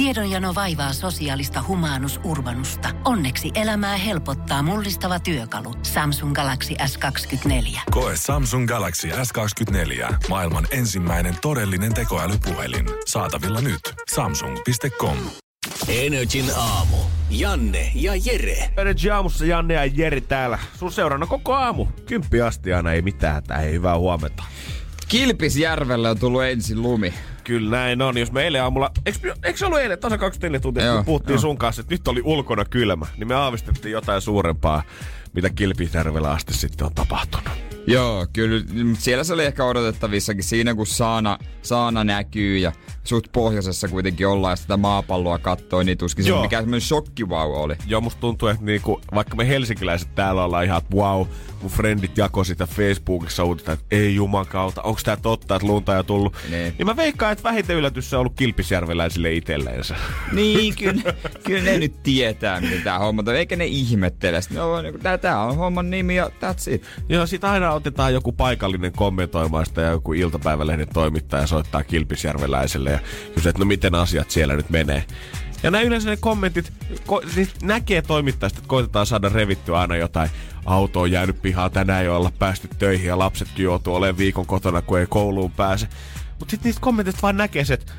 Tiedonjano vaivaa sosiaalista humanus urbanusta. Onneksi elämää helpottaa mullistava työkalu. Samsung Galaxy S24. Koe Samsung Galaxy S24. Maailman ensimmäinen todellinen tekoälypuhelin. Saatavilla nyt. Samsung.com. Energin aamu. Janne ja Jere. Energy aamussa Janne ja Jeri täällä. Sun seurana koko aamu. Kymppi asti aina ei mitään. Tää ei hyvää huomenta. Kilpisjärvelle on tullut ensin lumi. Kyllä näin on. Jos me eilen aamulla... Eikö, eikö se ollut eilen tasa 24 tuntia, Joo, kun puhuttiin joo. sun kanssa, että nyt oli ulkona kylmä, niin me aavistettiin jotain suurempaa, mitä Kilpisjärvellä asti sitten on tapahtunut. Joo, kyllä. Siellä se oli ehkä odotettavissakin siinä, kun saana, saana näkyy ja suht pohjoisessa kuitenkin ollaan ja sitä maapalloa kattoo, niin tuskin se Joo. mikä semmoinen shokkivau oli. Joo, musta tuntuu, että niinku, vaikka me helsinkiläiset täällä ollaan ihan, että wow, mun friendit jakoi sitä Facebookissa uutista, että ei juman kautta, onko tää totta, että lunta on tullut. Niin. Niin mä veikkaan, että vähiten yllätys on ollut kilpisjärveläisille itselleensä. Niin, kyllä, kyllä ne nyt tietää, miten tää homma on. Eikä ne ihmettele. On niin tää, tää on homman nimi ja that's it. Joo, sit aina otetaan joku paikallinen kommentoimaan sitä ja joku iltapäivälehden toimittaja soittaa kilpisjärveläiselle ja kysyy, että no miten asiat siellä nyt menee. Ja näin yleensä ne kommentit, ko, siis näkee toimittajista, että koitetaan saada revittyä aina jotain. Auto on jäänyt pihaan tänään jo olla päästy töihin ja lapsetkin joutuu olemaan viikon kotona, kun ei kouluun pääse. Mutta sitten niistä kommenteista vaan näkee se, että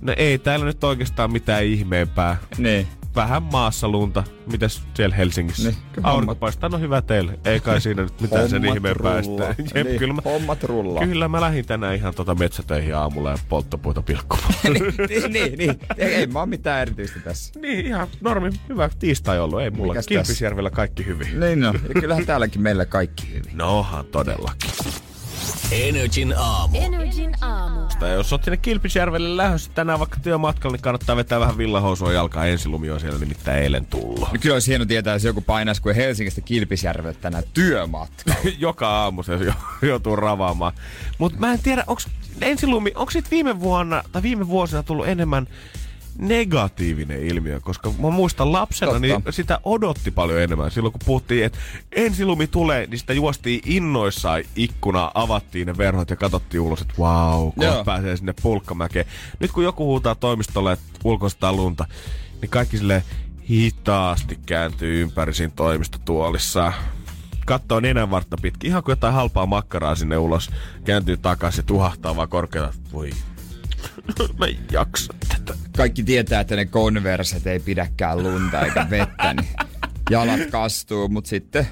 no ei täällä nyt oikeastaan mitään ihmeempää. Niin. Vähän maassa lunta. Mitäs siellä Helsingissä? Niin, Aurinko paistaa, no hyvä teille. Ei kai siinä nyt mitään sen rullaa. sitten. Jep, Niin, kyllä, mä, hommat rullaa. kyllä mä lähdin tänään ihan tota metsätöihin aamulla ja polttopuita pilkkumaan. niin, niin, niin. Ei, ei mä oo mitään erityistä tässä. niin, ihan normi. Hyvä tiistai ollut. Ei mulla. Kilpisjärvellä kaikki hyvin. Niin no. Ja kyllähän täälläkin meillä kaikki hyvin. Nohan todellakin. Energin aamu. Energin aamu. Tai jos oot sinne Kilpisjärvelle lähdössä tänään vaikka työmatkalla, niin kannattaa vetää vähän villahousua jalkaa. Ensilumi on siellä nimittäin eilen tullut. No kyllä olisi hieno tietää, jos joku painaisi kuin Helsingistä Kilpisjärvelle tänään työmatka. Joka aamu se jo- joutuu ravaamaan. Mutta mä en tiedä, onko ensilumi, onko viime vuonna tai viime vuosina tullut enemmän negatiivinen ilmiö, koska mä muistan lapsena, Totta. niin sitä odotti paljon enemmän. Silloin kun puhuttiin, että ensilumi tulee, niin sitä juostiin innoissaan ikkunaa, avattiin ne verhot ja katsottiin ulos, että wow, Joo. kun pääsee sinne pulkkamäkeen. Nyt kun joku huutaa toimistolle, että ulkoistaa lunta, niin kaikki sille hitaasti kääntyy ympäri siinä toimistotuolissaan kattoo nenänvartta pitkin, ihan kuin jotain halpaa makkaraa sinne ulos, kääntyy takaisin ja tuhahtaa vaan korkealla. Voi, mä en jaksa tätä. Kaikki tietää, että ne konverset ei pidäkään lunta eikä vettä, niin jalat kastuu, mutta sitten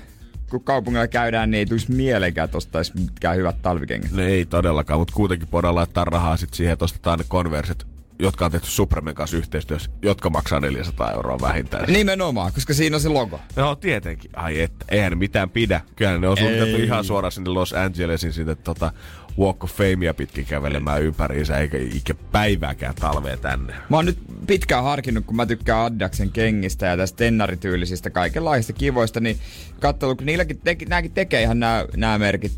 kun kaupungilla käydään, niin ei tulisi mielenkään, että ostaisi mitkään hyvät talvikengät. No ei todellakaan, mutta kuitenkin voidaan laittaa rahaa sit siihen, että ostetaan ne konversit, jotka on tehty Supremen kanssa yhteistyössä, jotka maksaa 400 euroa vähintään. Nimenomaan, koska siinä on se logo. No tietenkin. Ai että, eihän mitään pidä. Kyllä ne on suunniteltu ihan suoraan sinne Los Angelesin sinne tota Walk of Famea pitkin kävelemään ympäriinsä, eikä ikä päivääkään talvea tänne. Mä oon nyt pitkään harkinnut, kun mä tykkään Addaksen kengistä ja tästä tennarityylisistä kaikenlaisista kivoista, niin katsonut, kun niilläkin te- nääkin tekee ihan nämä, nämä merkit,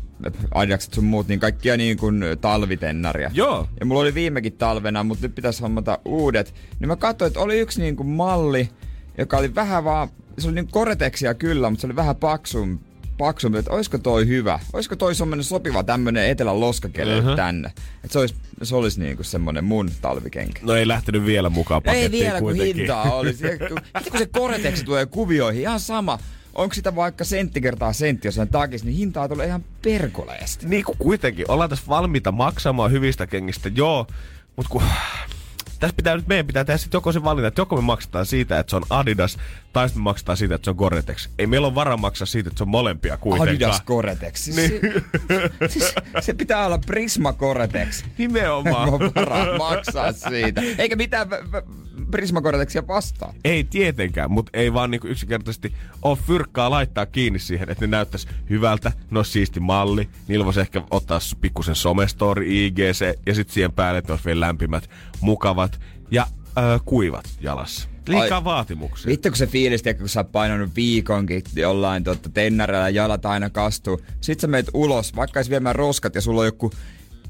Addakset sun muut, niin kaikkia niin kuin talvitennaria. Joo. Ja mulla oli viimekin talvena, mutta nyt pitäisi hommata uudet. Niin mä katsoin, että oli yksi niin kuin malli, joka oli vähän vaan, se oli niin koreteksia kyllä, mutta se oli vähän paksum, paksumpi, että olisiko toi hyvä? Olisiko toi semmonen sopiva tämmönen etelän loskakele Mhm. tänne? Että se olisi, se olisi niinku semmonen mun talvikenkä. No ei lähtenyt vielä mukaan Ei pakettiin vielä, kun kuitenkin. hintaa oli. Se- kun- Sitten kun se koreteksi tulee kuvioihin, ihan sama. Onko sitä vaikka sentti kertaa sentti, jos sen takis, niin hintaa tulee ihan perkoleesti. Niin kuin kuitenkin, ollaan tässä valmiita maksamaan hyvistä kengistä, joo, mutta kun tässä pitää nyt, meidän pitää tehdä sitten joko se valinta, että joko me maksetaan siitä, että se on Adidas, tai sitten me maksetaan siitä, että se on Gore-Tex. Ei meillä ole varaa maksaa siitä, että se on molempia kuitenkaan. Adidas Koretex. Siis, Niin. se, siis, se pitää olla Prisma Koretex. Nimenomaan. Mä oon varaa maksaa siitä. Eikä mitään Prisma Koretexia vastaan. Ei tietenkään, mutta ei vaan niinku yksinkertaisesti ole fyrkkaa laittaa kiinni siihen, että ne näyttäisi hyvältä, olisi siisti malli. Niillä voisi ehkä ottaa pikkusen somestori, IGC ja sitten siihen päälle, että olisi vielä lämpimät, mukavat ja öö, kuivat jalassa. Liikaa Ai- vaatimuksia. Vittu kun se fiilis, kun sä oot painanut viikonkin jollain totta, tennareilla ja jalat aina kastuu. Sit sä meet ulos, vaikka viemään roskat ja sulla on joku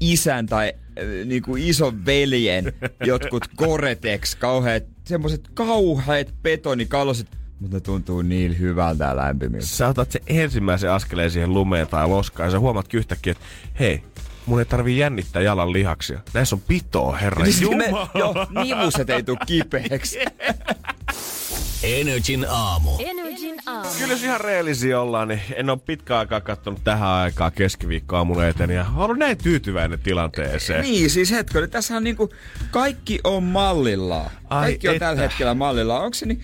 isän tai äh, niinku ison veljen jotkut Gore-Tex, kauheat, semmoset kauheat betonikaloset, mutta ne tuntuu niin hyvältä ja lämpimiltä. Sä otat se ensimmäisen askeleen siihen lumeen tai loskaan ja sä huomaat yhtäkkiä, että hei, mun ei tarvii jännittää jalan lihaksia. Näissä on pitoa, herra Niin me, Jumala. joo, nivuset ei tuu kipeäksi. Energin aamu. Energin aamu. Kyllä jos ihan reellisiä ollaan, niin en ole pitkään aikaa katsonut tähän aikaan keskiviikkoaamulla eteen ja olen näin tyytyväinen tilanteeseen. Niin, siis hetkinen, tässä on niinku, kaikki on mallillaan. Ai Kaikki on että. tällä hetkellä mallillaan. Onko se, ni,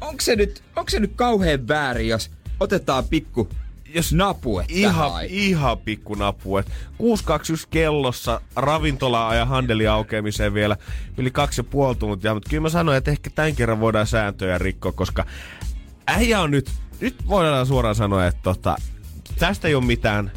onko se, nyt, onko se nyt kauhean väärin, jos otetaan pikku jos napue tähän Ihan, ihan pikku napu. Et 6.21 kellossa ravintolaa ja handeli aukeamiseen vielä yli kaksi ja puoli tuntia. Mutta kyllä mä sanoin, että ehkä tämän kerran voidaan sääntöjä rikkoa, koska äijä on nyt, nyt voidaan suoraan sanoa, että tota, tästä ei ole mitään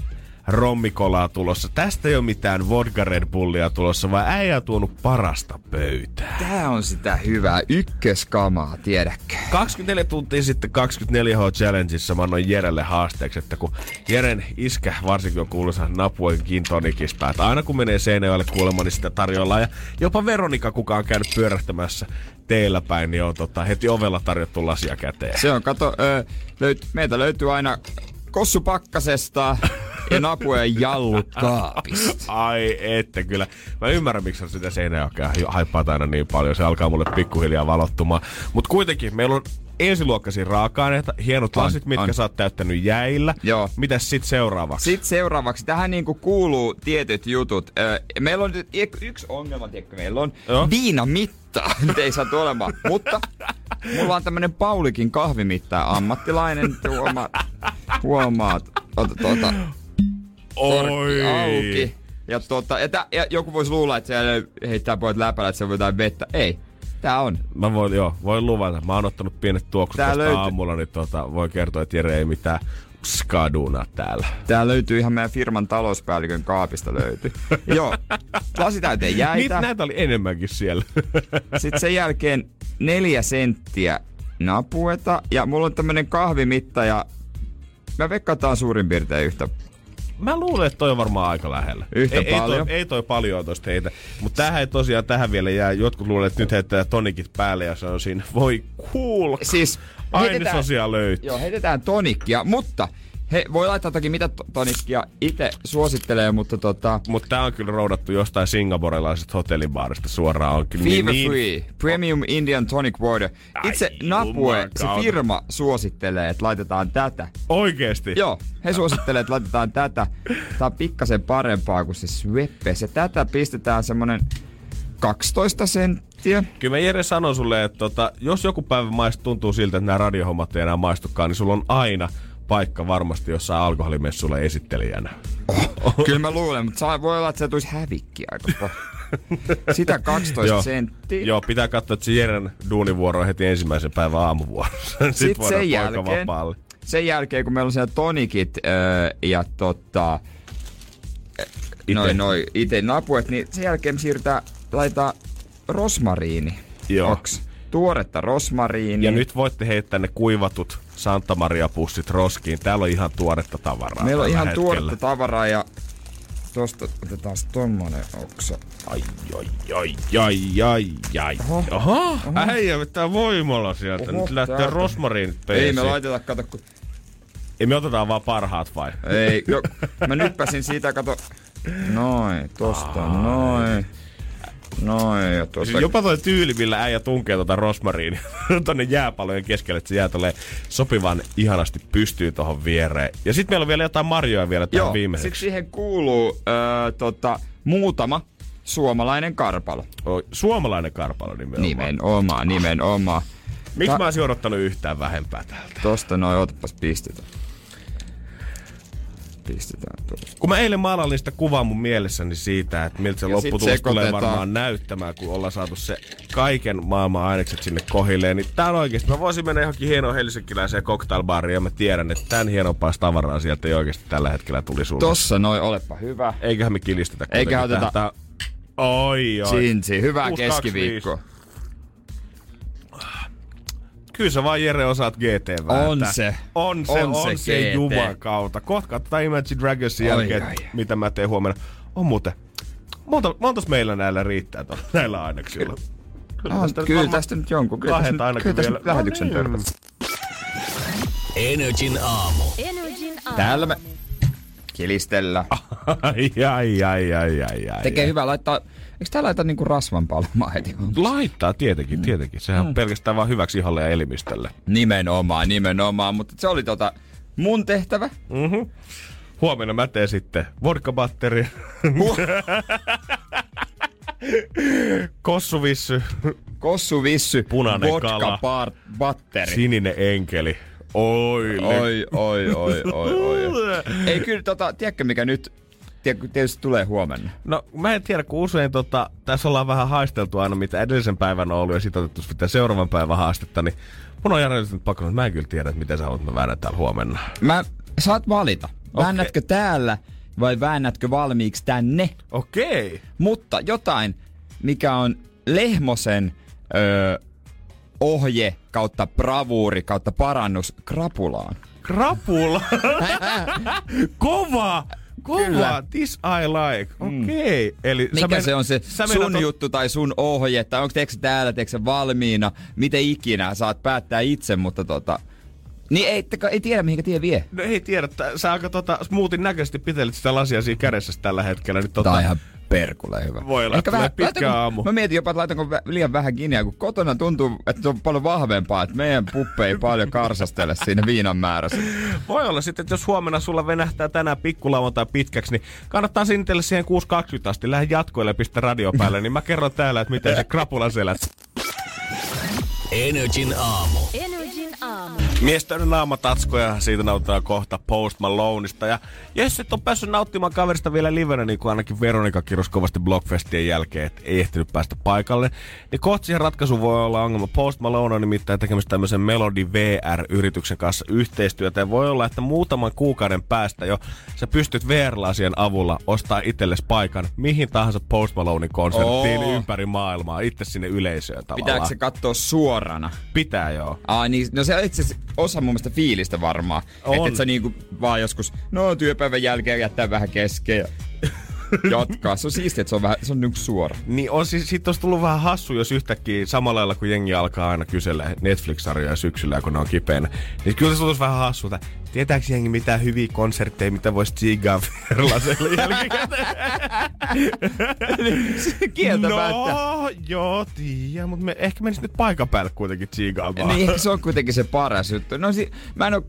rommikolaa tulossa. Tästä ei ole mitään vodka Red Bullia tulossa, vaan äijä on tuonut parasta pöytään. Tää on sitä hyvää ykköskamaa, tiedätkö? 24 tuntia sitten 24H Challengeissa mä annoin Jerelle haasteeksi, että kun Jeren iskä varsinkin on kuuluisa Napuen gin tonikispää, että aina kun menee Seinäjoelle kuulemaan, niin sitä tarjolla ja jopa Veronika, kuka on käynyt pyörähtämässä teillä päin, niin on tota, heti ovella tarjottu lasia käteen. Se on, kato, ö, löyt, meiltä löytyy aina kossu pakkasesta ja napujen jallut kaapista. Ai että kyllä. Mä ymmärrän, miksi sitä Seinäjokea haippaat aina niin paljon. Se alkaa mulle pikkuhiljaa valottumaan. Mutta kuitenkin, meillä on ensiluokkaisia raaka-aineita, hienot On, lasit, mitkä on. sä oot täyttänyt jäillä. Joo. Mitäs sit seuraavaksi? Sitten seuraavaksi, tähän niinku kuuluu tietyt jutut. Meillä on nyt yksi ongelma, tiedätkö, meillä on Joo. viinamitta. Nyt ei saa olemaan, mutta mulla on tämmönen Paulikin kahvimittaja ammattilainen. Huomaat, huomaat. Ota tuota, korkki auki. Ja, tota, ja, tä, ja joku voisi luulla, että siellä heittää pojat läpällä, että se voi jotain vettä. Ei. Tää on. Mä voin, joo, voin luvata. Mä oon ottanut pienet tuoksut Tää tästä löytyy. aamulla, niin tota, voin kertoa, että Jere ei mitään skaduna täällä. Tää löytyy ihan meidän firman talouspäällikön kaapista löytyy. Joo. Lasi täyteen Niitä, jäitä. näitä oli enemmänkin siellä. Sitten sen jälkeen neljä senttiä napueta. Ja mulla on tämmönen kahvimitta ja mä veikkaan, tää on suurin piirtein yhtä. Mä luulen, että toi on varmaan aika lähellä. Yhtä ei, Ei paljon. toi, ei toi paljon tosta heitä. Mutta tähän ei tosiaan tähän vielä jää. Jotkut luulee, että nyt heittää tonikit päälle ja se on siinä. Voi kuulkaa. Siis Ainesosia löytyy. Joo, heitetään tonikkia, mutta he voi laittaa toki mitä to- tonikkia itse suosittelee, mutta tota... Mutta tää on kyllä roudattu jostain singaporelaisesta hotellibaarista suoraan. On kyllä Fever niin, Free, Premium Indian Tonic Water. Itse Ai Napue, se firma suosittelee, että laitetaan tätä. Oikeesti? Joo, he suosittelee, että laitetaan tätä. Tää on pikkasen parempaa kuin se Sweppes. Ja tätä pistetään semmonen 12 senttiä. Kyllä mä Jere sanon sulle, että tota, jos joku päivä maist, tuntuu siltä, että nämä radiohommat ei enää maistukaan, niin sulla on aina paikka varmasti jossain alkoholimessulla esittelijänä. Kyllä mä luulen, mutta saa, voi olla, että se tulisi hävikki aika. Sitä 12 Joo. senttiä. Joo, pitää katsoa, että se Jeren duunivuoro heti ensimmäisen päivän aamuvuorossa. Sitten Sitten sen jälkeen, vapaalle. sen jälkeen, kun meillä on siellä tonikit öö, ja tota, Ite. noin, noin, ite napuet, niin sen jälkeen me siirrytään, laitetaan rosmariini. Joo. Oks? Tuoretta rosmariini. Ja nyt voitte heittää ne kuivatut Santa Maria-pussit roskiin. Täällä on ihan tuoretta tavaraa. Meillä on ihan hetkellä. tuoretta tavaraa ja tosta otetaan tommonen oksa. Ai, ai, ai, ai, ai, ai. Oho. Oho, äijä vetää voimalla sieltä. Oho, Nyt lähtee täältä. rosmariinit Ei me laiteta, kato kun... Ei me otetaan vaan parhaat vai? Ei, jo, mä nyppäsin siitä, kato. Noin, tosta, noin. Noin, ja tuosta. Siis jopa toi tyyli, millä äijä tunkee tuota rosmariinia tonne jääpalojen keskelle, että se jää tolleen sopivan ihanasti pystyy tohon viereen. Ja sitten meillä on vielä jotain marjoja vielä tähän Joo, viimeiseksi. siihen kuuluu öö, tota, muutama suomalainen karpalo. Oi, Suomalainen karpalo nimenomaan. Nimenomaan, nimenomaan. Miksi Ta- mä olisin odottanut yhtään vähempää täältä? Tosta noin, otapas pistetään. Pistetään tuosta. Kun mä eilen maalailin sitä kuvaa mun mielessäni siitä, että miltä se Ja lopputulos tulee varmaan näyttämään, kun ollaan saatu se kaiken maailman ainekset sinne kohilleen, niin tää on oikeesti. Mä voisin mennä johonkin hienoon helsinkiläiseen cocktailbaariin ja mä tiedän, että tän hienompaa tavaraa sieltä ei oikeesti tällä hetkellä tuli sulle. Tossa noin, olepa hyvä. Eiköhän me kilistetä kuitenkin oteta- tähän. Oi, oi. Sinsi, hyvää 625. keskiviikkoa. Kyllä sä vaan Jere osaat GT vääntää. On se. On se, on, On se, se se GT. jumakauta. Kohta katsotaan Imagine Dragonsin jälkeen, ai. mitä mä teen huomenna. On muuten. Monta, montas meillä näillä riittää tuolla, näillä aineksilla? Ah, tästä nyt kyllä tästä nyt jonkun. Kyllä tästä, nyt- ainakin kyllä tästä vielä. nyt lähetyksen No niin. Energin aamu. Energin aamu. Täällä me kilistellä. Ai, ai, ai, ai, ai, ai. Tekee ai. hyvää laittaa, eikö tää laita niinku rasvan palmaa heti? Laittaa tietenkin, tietenkin. Sehän on pelkästään vaan hyväksi iholle ja elimistölle. Nimenomaan, nimenomaan, mutta se oli tota mun tehtävä. Mm-hmm. Huomenna mä teen sitten vodkabatteri. Kossuvissy, Kossu Vissy, Punainen vodka kala. bar, batteri. sininen enkeli. Oi, Oi, oi, oi, oi, oi. Ei kyllä tota, tiedätkö mikä nyt tietysti tulee huomenna. No mä en tiedä, kun usein tota, tässä ollaan vähän haisteltu aina, mitä edellisen päivän on ollut ja sitten otettu sitten seuraavan päivän haastetta, niin mun on järjestetty nyt pakko, että mä en kyllä tiedä, että miten sä haluat, mä väännän täällä huomenna. Mä, saat valita. Väännätkö täällä vai väännätkö valmiiksi tänne? Okei. Okay. Mutta jotain, mikä on Lehmosen öö, ohje kautta bravuuri kautta parannus krapulaan. Krapula. Kova. Kova. Kyllä. This I like. Okei. Okay. Eli Mikä men- se on se sä sun meinaat- juttu tai sun ohje, tai onko teekö täällä, se valmiina, miten ikinä, saat päättää itse, mutta tota... Niin ei, teka, ei tiedä mihinkä tie vie. No ei tiedä, että sä aika tota smoothin näköisesti pitelit sitä lasia siinä kädessä tällä hetkellä. Nyt, tota, Tää on ihan perkulle hyvä. Voi olla, että tulee pitkä laitanko- aamu. Mä mietin jopa, että laitanko liian vähän kiinniä, kun kotona tuntuu, että se on paljon vahvempaa, että meidän puppe ei paljon karsastele siinä viinan määrässä. Voi olla sitten, että jos huomenna sulla venähtää tänään pikkulauantai pitkäksi, niin kannattaa sinnitellä siihen 6.20 asti. Lähde jatkoille ja pistä radio päälle, niin mä kerron täällä, että miten se krapula selät. Energin aamu. Aamu. Mies täynnä naamatatskoja, siitä nautitaan kohta Post Maloneista. Ja jos et ole päässyt nauttimaan kaverista vielä livenä, niin kuin ainakin Veronika kirjoisi kovasti Blockfestien jälkeen, että ei ehtinyt päästä paikalle, niin kohta siihen ratkaisu voi olla ongelma. Post Malone on nimittäin tekemässä tämmöisen Melody VR-yrityksen kanssa yhteistyötä. Ja voi olla, että muutaman kuukauden päästä jo sä pystyt VR-lasien avulla ostaa itsellesi paikan mihin tahansa Post Malonein konserttiin Oo. ympäri maailmaa, itse sinne yleisöön tavallaan. Pitääkö se katsoa suorana? Pitää joo. Aa, niin, no se on itse asiassa osa mun mielestä fiilistä varmaan. On. Että et sä niinku vaan joskus, no työpäivän jälkeen jättää vähän kesken jatkaa. Se on siistiä, että se on vähän, se on niinku suora. Niin on siis, sit olisi tullut vähän hassu, jos yhtäkkiä samalla lailla kun jengi alkaa aina kysellä Netflix-sarjoja syksyllä, kun ne on kipeänä. Niin kyllä se tulisi vähän hassulta. Tietääkö jengi mitään hyviä konsertteja, mitä voisi tsiigaa Verlaselle jälkikäteen? Kieltämättä. No, joo, tiedä, mutta me ehkä menisi nyt paikan päälle kuitenkin tsiigaamaan. Niin, ehkä se on kuitenkin se paras juttu. No si- mä en oo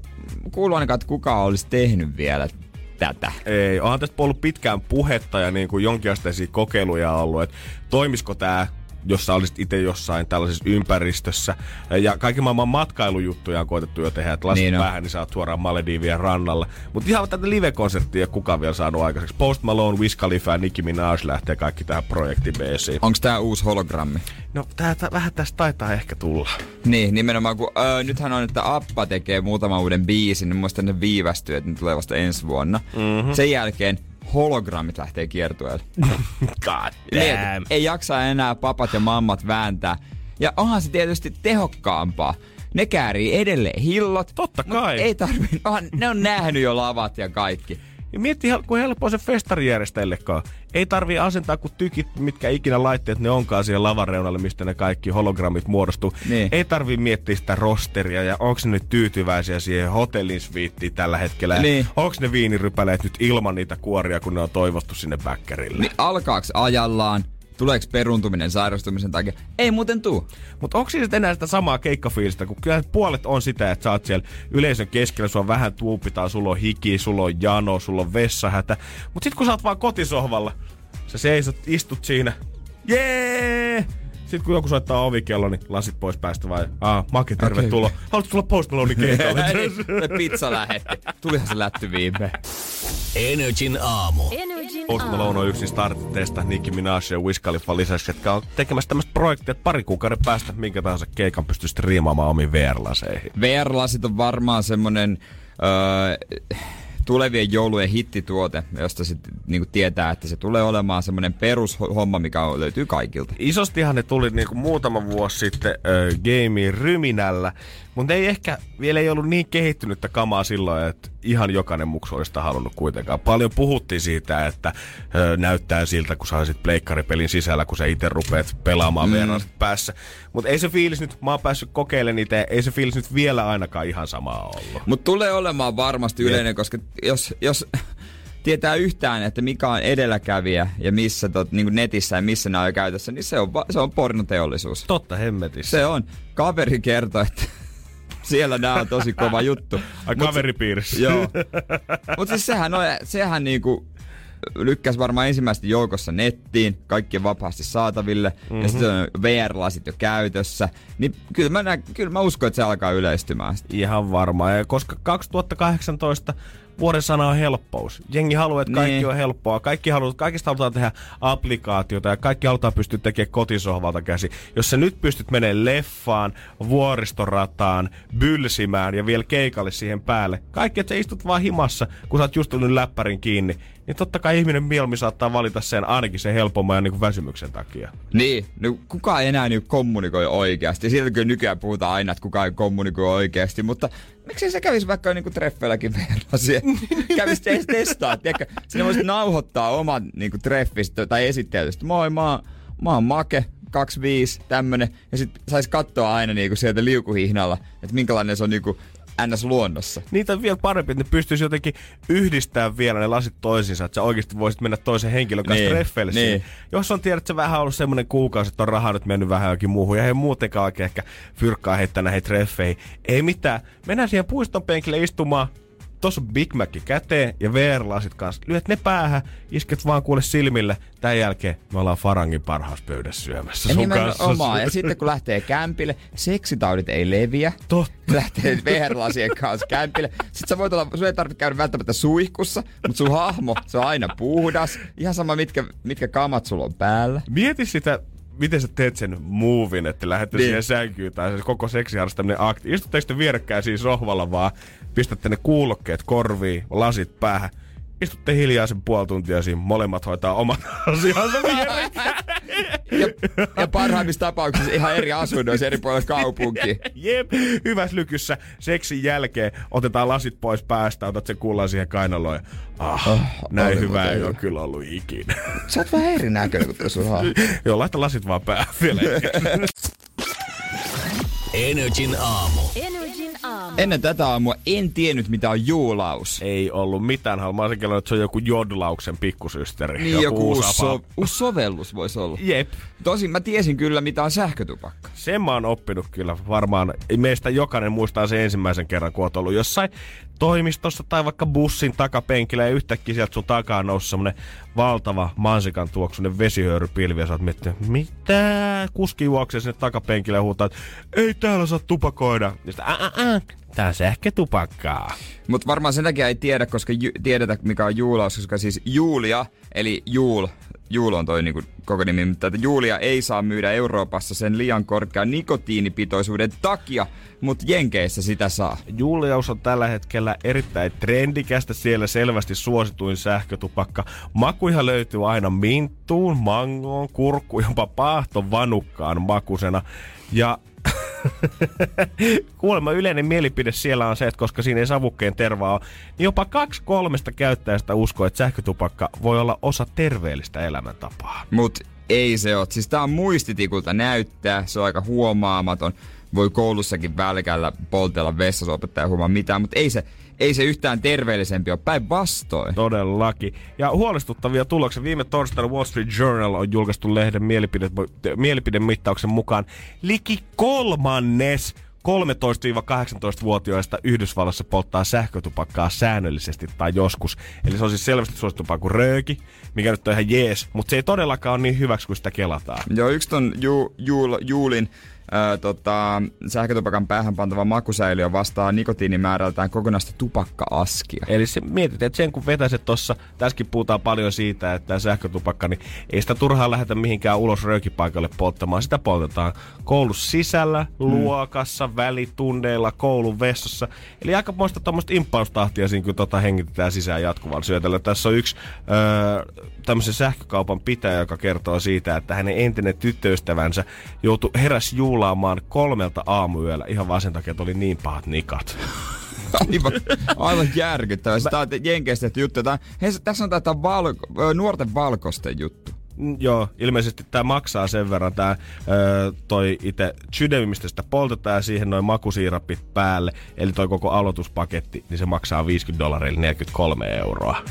kuullut ainakaan, että kukaan olisi tehnyt vielä tätä. Ei, onhan tästä ollut pitkään puhetta ja niin kuin jonkinasteisia kokeiluja ollut, että toimisiko tämä jos sä olisit itse jossain tällaisessa ympäristössä. Ja kaiken maailman matkailujuttuja on koetettu jo tehdä, että lasit Niin vähän, niin saat suoraan Maledivien rannalla. Mutta ihan tätä live-konserttia ei kukaan vielä saanut aikaiseksi. Post Malone, Wiz Khalifa ja Nicki Minaj lähtee kaikki tähän projekti BC. Onko tää uusi hologrammi? No tää, tää, vähän tästä taitaa ehkä tulla. Niin, nimenomaan kun öö, nythän on, että Appa tekee muutaman uuden biisin, niin muista ne viivästyy, että ne tulee vasta ensi vuonna. Mm-hmm. Sen jälkeen hologrammit lähtee kiertueelle. God damn. ei jaksa enää papat ja mammat vääntää. Ja onhan se tietysti tehokkaampaa. Ne käärii edelleen hillot. Totta kai. Ei tarvi, onhan, ne on nähnyt jo lavat ja kaikki. Ja mietti, kun helppoa se festarijärjestäjillekaan. Ei tarvii asentaa kuin tykit, mitkä ikinä laitteet ne onkaan siihen lavan reunalle, mistä ne kaikki hologrammit muodostuu. Niin. Ei tarvii miettiä sitä rosteria ja onko ne nyt tyytyväisiä siihen hotellin sviittiin tällä hetkellä. Niin. Onko ne viinirypäleet nyt ilman niitä kuoria, kun ne on toivottu sinne väkkärille. Niin alkaaks ajallaan? Tuleeko peruntuminen sairastumisen takia? Ei muuten tuu. Mutta onko siis enää sitä samaa keikkafiilistä, kun kyllä puolet on sitä, että sä oot siellä yleisön keskellä, sulla vähän tuupitaan, sulla on hiki, sulla on jano, sulla on vessahätä. Mutta sit kun sä oot vaan kotisohvalla, sä seisot, istut siinä, jee! Sitten kun joku soittaa ovikello, niin lasit pois päästä vai? Ah, Make, tervetuloa. Okay. Haluatko tulla Post Malonein keikalle? Pizza lähetti. Tulihan se lätty viimein. Energin aamu. Energin Post Malone on yksi startteista Nicki Minaj ja Wiz Khalifa lisäksi, jotka on tekemässä tämmöistä projektia, että pari kuukauden päästä minkä tahansa keikan pystyy striimaamaan omiin VR-laseihin. VR-lasit on varmaan semmonen öö, tulevien joulujen hittituote, josta sitten niinku tietää, että se tulee olemaan semmonen perushomma, mikä löytyy kaikilta. Isostihan ne tuli niinku muutama vuosi sitten ö, gameen ryminällä, mutta ei ehkä vielä ei ollut niin kehittynyttä kamaa silloin, että ihan jokainen muksu olisi sitä halunnut kuitenkaan. Paljon puhuttiin siitä, että ö, näyttää siltä, kun sä sit pleikkaripelin sisällä, kun sä itse rupeat pelaamaan mm. päässä. Mutta ei se fiilis nyt, mä oon päässyt kokeilemaan niitä, ei se fiilis nyt vielä ainakaan ihan samaa ollut. Mutta tulee olemaan varmasti yleinen, koska jos, jos tietää yhtään, että mikä on edelläkävijä ja missä tot, niin netissä ja missä nämä on käytössä, niin se on, se on pornoteollisuus. Totta hemmetissä. Se on. Kaveri kertoi, että siellä nämä on tosi kova juttu. Ai Mut- kaveripiirissä. Joo. Mutta siis sehän, on, sehän niinku lykkäs varmaan ensimmäisesti joukossa nettiin, kaikki vapaasti saataville, mm-hmm. ja sitten on VR-lasit jo käytössä. Niin kyllä mä, nä- kyllä mä uskon, että se alkaa yleistymään. Ihan varmaan. Ja koska 2018 vuoden sana on helppous. Jengi haluaa, että kaikki Niin. on helppoa. Kaikki haluaa, kaikista halutaan tehdä applikaatiota ja kaikki halutaan pystyä tekemään kotisohvalta käsi. Jos sä nyt pystyt menemään leffaan, vuoristorataan, bylsimään ja vielä keikalle siihen päälle. Kaikki, että sä istut vaan himassa, kun sä oot just tullut läppärin kiinni. Niin totta kai ihminen mieluummin saattaa valita sen ainakin sen helpomman ja niin väsymyksen takia. Niin, no kukaan ei enää niin kommunikoi oikeasti. Siitä kyllä nykyään puhutaan aina, että kukaan ei kommunikoi oikeasti, mutta miksei se kävisi vaikka niinku treffeilläkin verrasia? kävisi edes testaa, tiedätkö? Sinä voisit nauhoittaa oman niinku treffistä tai esittelystä. Moi, mä, oon- mä oon Make, 25, tämmönen. Ja sit sais katsoa aina niinku sieltä liukuhihnalla, että minkälainen se on niinku ns. luonnossa. Niitä on vielä parempi, että ne pystyisi jotenkin yhdistämään vielä ne lasit toisiinsa, että sä oikeasti voisit mennä toisen henkilön kanssa Niin, treffeille niin. siihen. Jos on tiedät, että sä vähän ollut semmoinen kuukausi, että on rahaa nyt mennyt vähän jokin muuhun, ja ei muutenkaan oikein ehkä fyrkkaa heittää näihin treffeihin. Ei mitään. Mennään siihen puiston penkille istumaan, Tuossa on Big Mac käteen ja VR-lasit kanssa. Lyöt ne päähän, isket vaan kuule silmille. Tämän jälkeen me ollaan Farangin parhaassa pöydässä syömässä Ja sun kanssa. nimenomaan. Ja sitten kun lähtee kämpille, seksitaudit ei leviä. Totta. Lähtee VR-lasien kanssa kämpille. Sitten sä voit olla, sun ei tarvitse käydä välttämättä suihkussa, mutta sun hahmo, se on aina puhdas. Ihan sama, mitkä, mitkä kamat sulla on päällä. Mieti sitä, miten sä teet sen movin, että lähdette Niin. niin. siihen sänkyyn tai se koko seksiharrastaminen akti. Istutteko te vierekkäin siinä sohvalla vaan, pistätte ne kuulokkeet korviin, lasit päähän. Istutte hiljaa sen puoli tuntia siinä, molemmat hoitaa omat asiansa. Ja, ja parhaimmissa tapauksissa ihan eri asunnoissa eri puolilla kaupunkia. Jep, hyvässä lykyssä seksin jälkeen otetaan lasit pois päästä, otat sen kullan siihen kainaloon ja ah, oh, näin hyvä ei ole kyllä ollut ikinä. Sä oot vähän erinäköinen kuin tuo sun hahmo. Joo, laita lasit vaan päähän vielä. Energin aamu. Energin aamu. Ennen tätä aamua en tiennyt, mitä on juulaus. ei ollut mitään. Mä olisin kelannut, että se on joku jodlauksen pikkusysteri. Niin joku uusi, apa. so, uusi sovellus voisi olla. Jep. Tosin mä tiesin kyllä, mitä on sähkötupakka. Sen mä oon oppinut kyllä varmaan. Meistä jokainen muistaa sen ensimmäisen kerran, kun oot ollut jossain toimistossa tai vaikka bussin takapenkillä ja yhtäkkiä sieltä sun takaa nousi semmonen valtava mansikan tuoksunen vesihöyrypilvi ja sä oot miettinyt, mitä? Kuski juoksee sinne takapenkille ja huutaa, että ei täällä saa tupakoida. Ja sitten, "Ä, ä, ä, tää on sähkötupakkaa. Mutta varmaan sen takia ei tiedä, koska ju- tiedetä mikä on juulaus, koska siis Julia, eli Juul, Juul on toi niinku koko nimi, mutta että Julia ei saa myydä Euroopassa sen liian korkean nikotiinipitoisuuden takia, mutta Jenkeissä sitä saa. Julius on tällä hetkellä erittäin trendikästä, siellä selvästi suosituin sähkötupakka. Makuihan löytyy aina minttuun, mangoon, kurkkuun, jopa paahton vanukkaan makusena. Ja kuulemma yleinen mielipide siellä on se, että koska siinä ei savukkeen tervaa ole, niin jopa kaksi kolmesta käyttäjästä uskoo, että sähkötupakka voi olla osa terveellistä elämäntapaa. Mut ei se ole. Siis tää on muistitikulta näyttää, se on aika huomaamaton. Voi koulussakin välkällä poltella vessassa opettaja huomaa mitään, mutta ei se, ei se yhtään terveellisempi ole. Päinvastoin. Todellakin. Ja huolestuttavia tuloksia. Viime torstaina Wall Street Journal on julkaistu lehden mielipide, mielipidemittauksen mukaan liki kolmannes 13-18-vuotiaista Yhdysvallassa polttaa sähkötupakkaa säännöllisesti tai joskus. Eli se on siis selvästi suositumpaa kuin rööki, mikä nyt on ihan jees, mutta se ei todellakaan ole niin hyväksi kuin sitä kelataan. Joo, yksi ton ju, juul, Juulin ää, tota, sähkötupakan päähän pantava makusäiliö vastaa nikotiinimäärältään kokonaista tupakka-askia. Eli se, mietit, että sen kun vetäiset tuossa, tässäkin puhutaan paljon siitä, että sähkötupakka, niin ei sitä turhaan lähetä mihinkään ulos röökipaikalle polttamaan. Sitä poltetaan koulussa sisällä, luokassa, välitunneilla, koulun vessassa. Eli aika muista tuommoista imppaustahtia siinä, kun tota hengitetään sisään jatkuvalla syötöllä. Tässä on yksi öö, tämmöisen sähkökaupan pitäjä, joka kertoo siitä, että hänen entinen tyttöystävänsä joutui heräs juulaamaan kolmelta aamuyöllä ihan vaan sen takia, että oli niin pahat nikat. Aivan, aivan järkyttävää. Sitä on Jenkeistä tehty juttu. Hei, tässä on tätä valko, nuorten valkoisten juttu. Mm, Joo, ilmeisesti tämä maksaa sen verran, tämä toi itse sydämi, mistä sitä poltetaan ja siihen noin makusiirappit päälle, eli toi koko aloituspaketti, niin se maksaa 50 dollaria, eli 43 euroa.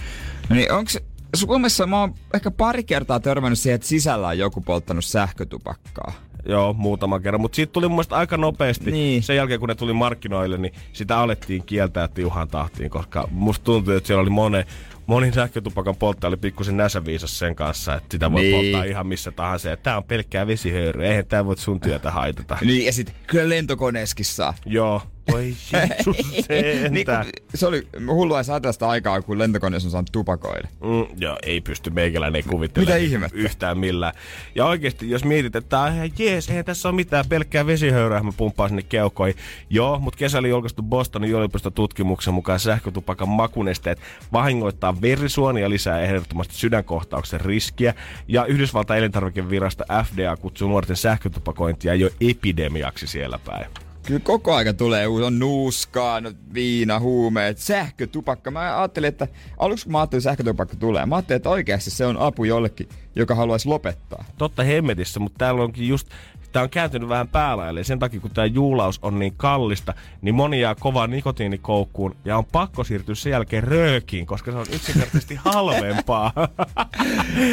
No niin, onks Suomessa mä oon ehkä pari kertaa törmännyt siihen, että sisällä on joku polttanut sähkötupakkaa. Joo, muutaman kerran. Mutta siitä tuli mun mielestä aika nopeasti. Niin. Sen jälkeen, kun ne tuli markkinoille, niin sitä alettiin kieltää tiuhaan tahtiin, koska musta tuntui, että siellä oli moni, moni sähkötupakan polttaja oli pikkusen näsäviisas sen kanssa, että sitä voi Niin. polttaa ihan missä tahansa. Ja tää on pelkkää vesihöyryä, eihän tää voi sun työtä haitata. Niin, ja sit kyllä lentokoneeskin saa. Joo. Voi Jeesus niin, kun, se oli hullua sitä aikaa, kun lentokoneessa on saanut tupakoida. Mm, joo, ei pysty meikäläinen ei kuvittele Mitä ihmettä? yhtään millään. Ja oikeasti, jos mietit, että tää on ihan jees, eihän tässä ole mitään pelkkää vesihöyryä, mä pumppaan sinne keuhkoihin. Joo, mutta kesällä julkaistu Bostonin yliopiston tutkimuksen mukaan sähkötupakan makunesteet vahingoittaa verisuonia ja lisää ehdottomasti sydänkohtauksen riskiä. Ja Yhdysvaltain elintarvikevirasto FDA kutsuu nuorten sähkötupakointia jo epidemiaksi siellä päin. Kyllä koko aika tulee uusi, on nuuskaa, viina, huumeet, sähkötupakka. Mä ajattelin, että aluksi kun mä ajattelin, että sähkötupakka tulee, mä ajattelin, että oikeasti se on apu jollekin, joka haluaisi lopettaa. totta hemmetissä, mutta täällä onkin just Tämä on kääntynyt vähän päälaille. Sen takia, kun tämä juulaus on niin kallista, niin moni jää kovaan nikotiinikoukkuun ja on pakko siirtyä sen jälkeen röökiin, koska se on yksinkertaisesti halvempaa.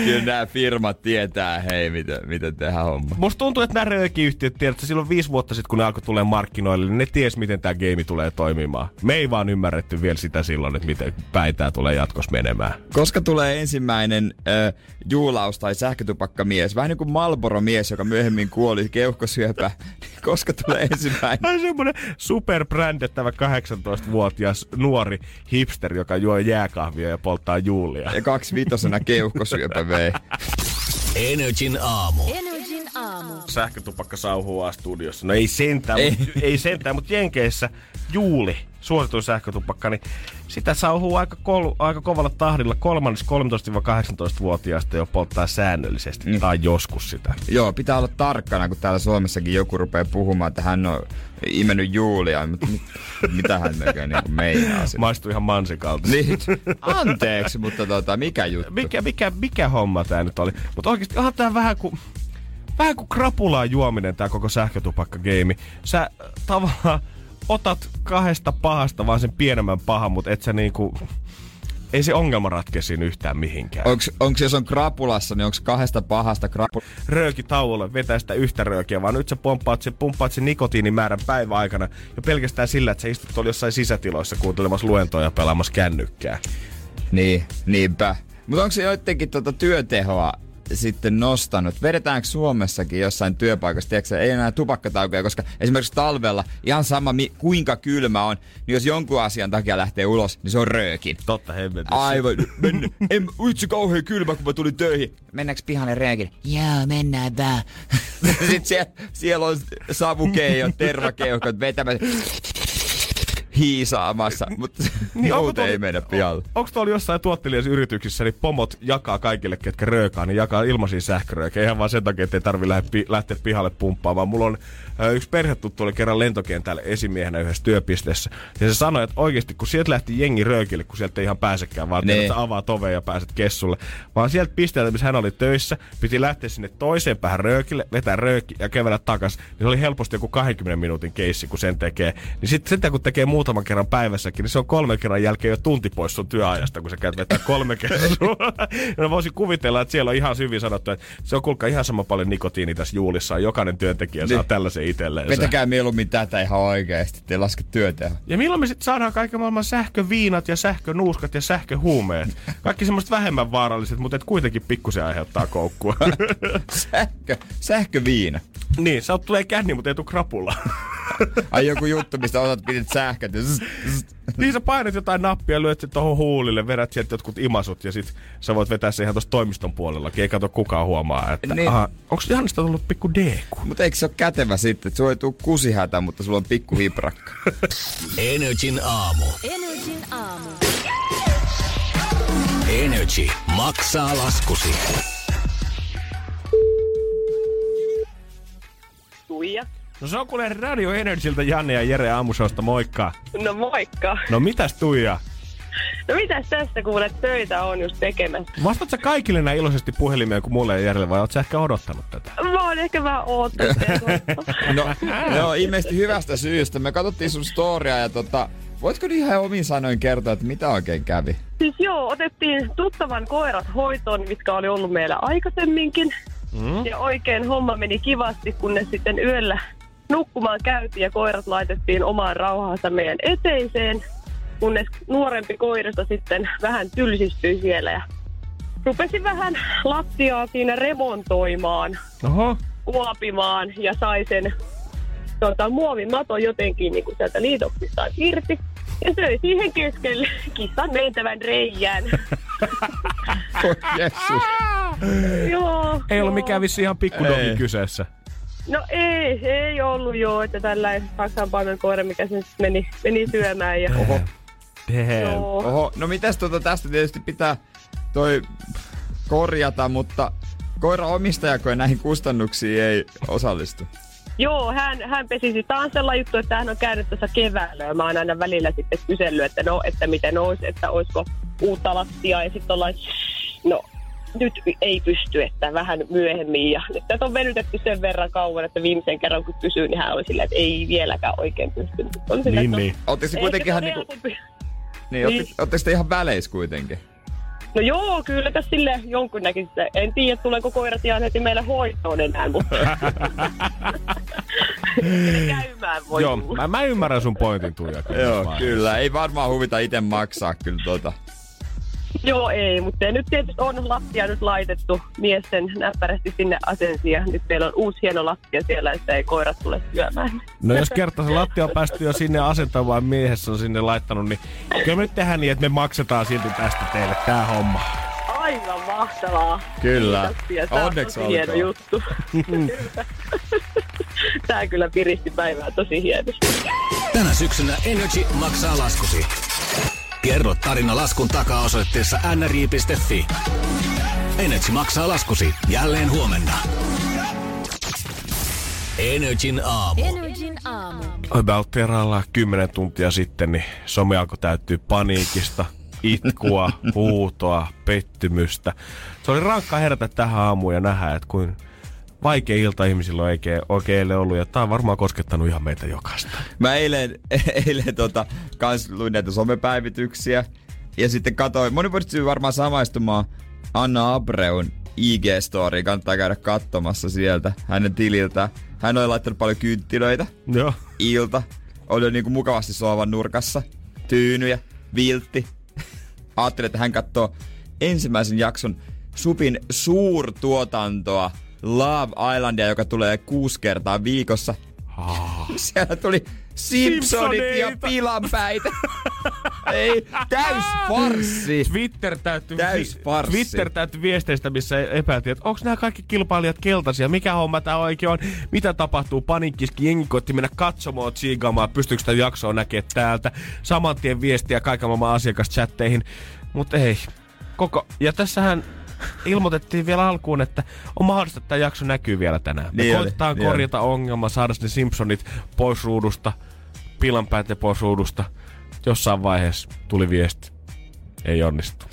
Kyllä nämä firmat tietää, hei, miten, miten tehdään homma. Musta tuntuu, että nämä röökiyhtiöt, tiedätkö, silloin viisi vuotta sitten, kun ne alkoi tulee markkinoille, niin ne ties, miten tämä game tulee toimimaan. Me ei vaan ymmärretty vielä sitä silloin, että miten päin tää tulee jatkossa menemään. Koska tulee ensimmäinen äh, juulaus tai sähkötupakkamies, vähän niin kuin Marlboro-mies, joka myöhemmin kuoli keuhkosyöpä. Koska tulee ensimmäinen? Ai semmonen superbrändättävä 18-vuotias nuori hipster, joka juo jääkahvia ja polttaa juulia. Ja kaksi vitosena keuhkosyöpä vei. Energin aamu. Energin aamu. Sähkötupakka sauhuu studiossa. No ei sentään, Ei. ei, ei sentään, mutta Jenkeissä juuli, suosituin sähkötupakka, niin sitä sauhuu aika, kol, aika kovalla tahdilla. Kolmannes 13-18-vuotiaista jo polttaa säännöllisesti mm. tai joskus sitä. Joo, pitää olla tarkkana, kun täällä Suomessakin joku rupeaa puhumaan, että hän on imennyt Julia, mutta mit, mitä hän oikein niin meinaa sitä. Maistuu ihan mansikalta. Niin, anteeksi, mutta tota, mikä juttu? mikä, mikä, mikä homma tää nyt oli? Mutta oikeasti onhan tää vähän kuin vähän kuin krapulaa juominen tää koko sähkötupakka-geimi. Sä äh, tavallaan otat kahdesta pahasta vaan sen pienemmän pahan, mutta et sä niinku... Ei se ongelma ratkea siinä yhtään mihinkään. Onks, onks jos on krapulassa, niin onks kahdesta pahasta krapulassa? Rööki tauolle, vetää sitä yhtä röökiä, vaan nyt sä pomppaat sen, pumppaat sen nikotiinimäärän päivän aikana jo pelkästään sillä, että sä istut tuolla jossain sisätiloissa kuuntelemassa luentoja ja pelaamassa kännykkää. Niin, niinpä. Mutta onko se joidenkin tota työtehoa sitten nostanut? Vedetäänkö Suomessakin jossain työpaikassa, tiedätkö, ei enää tupakkataukoja, koska esimerkiksi talvella ihan sama mi- kuinka kylmä on, niin jos jonkun asian takia lähtee ulos, niin se on röökin. Totta hemmetissä. Aivan, men, en, vitsi kauhean kylmä, kun mä tulin töihin. Mennäänkö pihalle röökin? Joo, mennään vaan. Sitten siellä, siellä on savukeijot, tervakeuhkot vetämässä hiisaamassa, mutta niin, onko muuten tuolla- ei mennä pihalle. Onko tuolla jossain tuottelijassa yrityksissä, niin pomot jakaa kaikille, ketkä röökaa, niin jakaa ilmaisia sähköröökejä ihan vaan sen takia, että ei tarvi lähteä, pi- lähteä pihalle pumppaamaan. Mulla on yksi perhetuttu oli kerran lentokentällä esimiehenä yhdessä työpisteessä. Ja se sanoi, että oikeasti kun sieltä lähti jengi röökille, kun sieltä ei ihan pääsekään, vaan Niin. että sä avaat ovea ja pääset kessulle. Vaan sieltä pisteeltä, missä hän oli töissä, piti lähteä sinne toiseen päähän röökille, vetää rööki ja kävellä takas. Niin se oli helposti joku 20 minuutin keissi, kun sen tekee. Niin sitten sitä, kun tekee muutaman kerran päivässäkin, niin se on kolmen kerran jälkeen jo tunti pois sun työajasta, kun sä käyt vetää kolme kertaa. no voisin kuvitella, että siellä on ihan hyvin sanottu, että se on kuulkaa ihan sama paljon nikotiini tässä juulissa. Jokainen työntekijä saa Niin. Tällaisen itselleen. Vetäkää mieluummin tätä ihan oikeesti, te laske työteho. Ja milloin me sitten saadaan kaiken maailman sähköviinat ja sähkönuuskat ja sähköhuumeet? Kaikki semmoiset vähemmän vaaralliset, mutta et kuitenkin pikkusen aiheuttaa koukkua. Sähkö, sähköviina. niin, sä oot tulee känni, mutta ei tuu krapula. Ai joku juttu, mistä otat pidit sähköt. ja zzz, zzz. niin sä painat jotain nappia, lyöt sen tohon huulille, vedät sieltä jotkut imasut ja sit sä voit vetää sen ihan tosta toimiston puolellakin. Ei kato kukaan huomaa, että Niin. aha, onks Jannista tullut pikku deku? Mutta eikö se ole kätevä sitten, että sulla ei tuu kusihätä, mutta sulla on pikku hiprakka. Energin aamu. Energin aamu. Energy maksaa laskusi. Tuija. No se on kuule Radio Energyltä Janne ja Jere aamusosta, moikka. No moikka. No mitäs Tuija? No mitäs tästä kuule, töitä on just tekemässä. Vastaat sä kaikille näin iloisesti puhelimeen kuin mulle ja Järjelle vai oot sä ehkä odottanut tätä? Mä oon ehkä vähän oottanut. No, joo, ilmeisesti hyvästä syystä. Me katsottiin sun storia ja tota, voitko nyt ihan omin sanoin kertoa, että mitä oikein kävi? siis joo, otettiin tuttavan koirat hoitoon, mitkä oli ollut meillä aikaisemminkin. Mm. Ja oikein homma meni kivasti, kunnes sitten yöllä nukkumaan käytiin ja koirat laitettiin omaan rauhaansa meidän eteiseen. Kunnes nuorempi koirista sitten vähän tylsistyi siellä ja rupesi vähän lattiaa siinä remontoimaan, Oho. kuopimaan ja sai sen tota, muovimaton jotenkin niin kuin sieltä liitoksistaan irti. Ja söi siihen keskelle kissan mentävän reijän. Oi Jessus. joo. Ei ollut joo. mikään vissi ihan pikkudogi Ei. kyseessä. No ei, ei ollut joo, että tällainen saksanpaimen koira, mikä sen sit meni, meni syömään. Ja, Oho. Damn. joo. Oho, no mitäs tota tästä tietysti pitää toi korjata, mutta koira omistajako näihin kustannuksiin ei osallistu. Joo, hän, hän pesi sitten taas sellainen juttu, että hän on käynyt tuossa keväällä ja mä oon aina välillä sitten kysellyt, että no, että miten olisi, että olisiko uutta lattiaa ja sitten ollaan, no nyt ei pysty, että vähän myöhemmin ja nyt tätä on venytetty sen verran kauan, että viimeisen kerran kun kysyin, niin hän oli silleen, että ei vieläkään oikein pystynyt. Oli silleen, Niin, no, niin. Ootteko se kuitenkin ihan on niinku, niin, Niin. ootte- ootteko te ihan väleis kuitenkin? No joo, kyllä tässä sille jonkun näkisi. En tiedä, tuleeko koirat ihan heti meille hoitoon enää, mutta käymään voi Joo, mä, mä ymmärrän sun pointin Tuija. Joo, kyllä. Ei varmaan huvita itse maksaa kyllä tota. Joo, ei, mutta nyt tietysti on lattia nyt laitettu miesten näppärästi sinne asensi ja nyt meillä on uusi hieno lattia siellä, että ei koirat tule syömään. No jos kerta se lattia on päästy jo sinne asentamaan, miehessä on sinne laittanut, niin kyllä me nyt tehdään niin, että me maksetaan silti tästä teille tää homma. Aivan mahtavaa. Kyllä. Tämä Onneksi on tosi hieno juttu. Tämä kyllä piristi päivää tosi hienosti. Tänä syksynä Energy maksaa laskusi. Kerro tarina laskun takaa osoitteessa nri.fi. Energy maksaa laskusi jälleen huomenna. Energin aamu. Energin aamu. About Teralla 10 tuntia sitten, niin some alkoi täyttyä paniikista, itkua, huutoa, pettymystä. Se oli rankka herätä tähän aamuun ja nähdä, että kuin vaikea ilta ihmisillä on oikein, oikein ollut. Ja tää on varmaan koskettanut ihan meitä jokaista. Mä eilen, eilen tota, kans luin näitä somepäivityksiä. Ja sitten katsoin, moni pystyy varmaan samaistumaan Anna Abreun IG-story. Kannattaa käydä katsomassa sieltä hänen tililtä. Hän oli laittanut paljon kynttilöitä. Joo. Ilta. Oli niinku mukavasti soavan nurkassa. Tyynyjä. Viltti. Ajattelin, että hän katsoo ensimmäisen jakson Supin suurtuotantoa Love Islandia, joka tulee kuusi kertaa viikossa. Siellä tuli Simpsonit ja pilanpäitä. Ei, täys farssi. Twitter täytyy, Täys farssi. Twitter täytyy viesteistä, missä epäiltiin, että onko nämä kaikki kilpailijat keltaisia, mikä homma tämä oikein on, mitä tapahtuu, paniikkiski, jengi koitti mennä katsomaan, tsiigaamaan, pystyykö sitä jaksoa näkemään täältä, saman tien viestiä kaiken maailman asiakaschatteihin, mutta ei, koko, ja tässähän ilmoitettiin vielä alkuun, että on mahdollista, että tämä jakso näkyy vielä tänään. Me Niin oli, koitetaan niin oli. korjata ongelma, saada ne Simpsonit pois ruudusta, pilanpäät pois ruudusta. Jossain vaiheessa tuli viesti. Ei onnistu.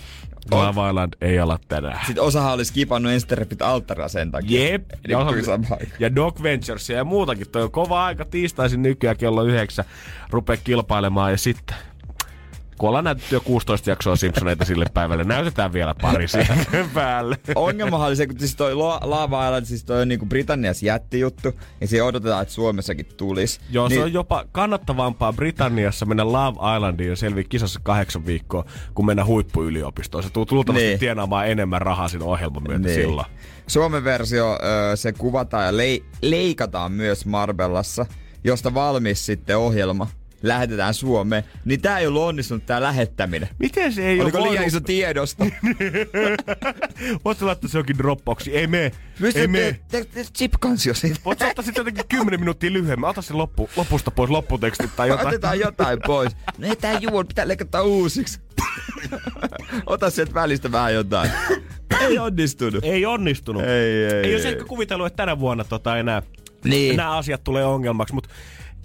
Love Island ei ala tänään. Sitten osahan oli skipannut Ensterepit alttaria sen takia. Jep. Ja, aikaan. ja Dog Venturesia ja muutakin. Toi on kova aika tiistaisin nykyään kello yhdeksän. Rupee kilpailemaan ja sitten kun ollaan näytetty jo 16 jaksoa Simpsoneita sille päivälle, näytetään vielä pari siihen päälle. Ongelmahan oli se, kun siis toi Lava Island, siis toi on niinku Britanniassa jättijuttu, ja siihen odotetaan, että Suomessakin tulisi. Joo, niin, se on jopa kannattavampaa Britanniassa mennä Love Islandiin ja selviä kisassa kahdeksan viikkoa, kun mennä huippuyliopistoon. Se tulee luultavasti Niin. tienaamaan enemmän rahaa siinä ohjelman myötä Niin. silloin. Suomen versio, se kuvataan ja lei- leikataan myös Marbellassa, josta valmis sitten ohjelma lähetetään Suomeen, niin tää ei ollut onnistunut tää lähettäminen. Miten se ei Oliko ole liian voinut... iso tiedosto? Voitko laittaa se jokin Dropboxi? Ei. Ei mene. te, te, te, chip-kansio siitä. Voit ottaa sitten jotenkin 10 minuuttia lyhyemmän. Ota se loppu, lopusta pois lopputekstit tai jotain. Otetaan jotain pois. No ei tää juo, pitää leikata uusiksi. Ota sieltä välistä vähän jotain. Ei onnistunut. Ei onnistunut. Ei, ei, ei ei. olisi ehkä kuvitellut, että tänä vuonna tota enää Niin. nämä asiat tulee ongelmaksi, mutta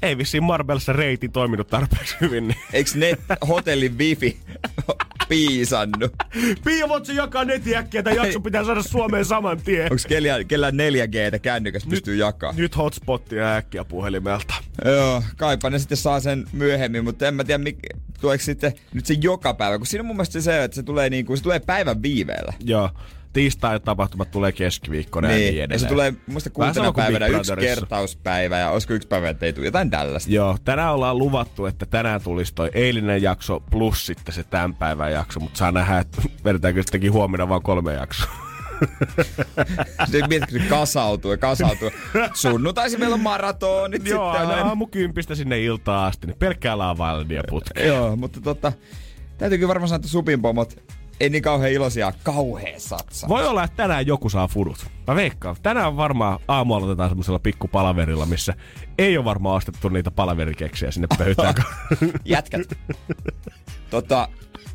ei vissiin Marbellassa reiti toiminut tarpeeksi hyvin. Niin. Eiks net hotellin wifi piisannut. Pia, voit jakaa netin äkkiä, tämä jakso pitää saada Suomeen saman tien. Onks kellään, kellään 4G kännykäs pystyy jakaa? Nyt hotspottia äkkiä puhelimelta. Joo, kaipa ne sitten saa sen myöhemmin, mutta en mä tiedä, mik, tuleeko sitten nyt se joka päivä, kun siinä on mun mielestä se, että se tulee, niinku, se tulee päivän viiveellä. Joo. Tiistai-tapahtumat tulee keskiviikkona ja niin ja edelleen. se tulee muista kuutena päivänä yksi kertauspäivä ja olisiko yksi päivä, että ei tule jotain tällaista. Joo, tänään ollaan luvattu, että tänään tulisi toi eilinen jakso plus sitten se tämän päivän jakso, mutta saa nähdä, että vedetäänkö sittenkin huomenna vaan kolme jaksoa. Se mietitkö, kasautuu ja kasautuu. Sunnuntaisin meillä on maratonit Joo, sitten aina aina. aamu kympistä sinne iltaan asti, niin pelkkää laavaildia putkea. Joo, mutta tota, täytyykin varmaan sanoa, että supin pomot ei niin kauhean iloisia kauhea satsa. Voi olla, että tänään joku saa fudut. Mä veikkaan. Tänään varmaan aamu aloitetaan semmoisella pikku palaverilla, missä ei ole varmaan ostettu niitä palaverikeksiä sinne pöytään. Jätkät. tota,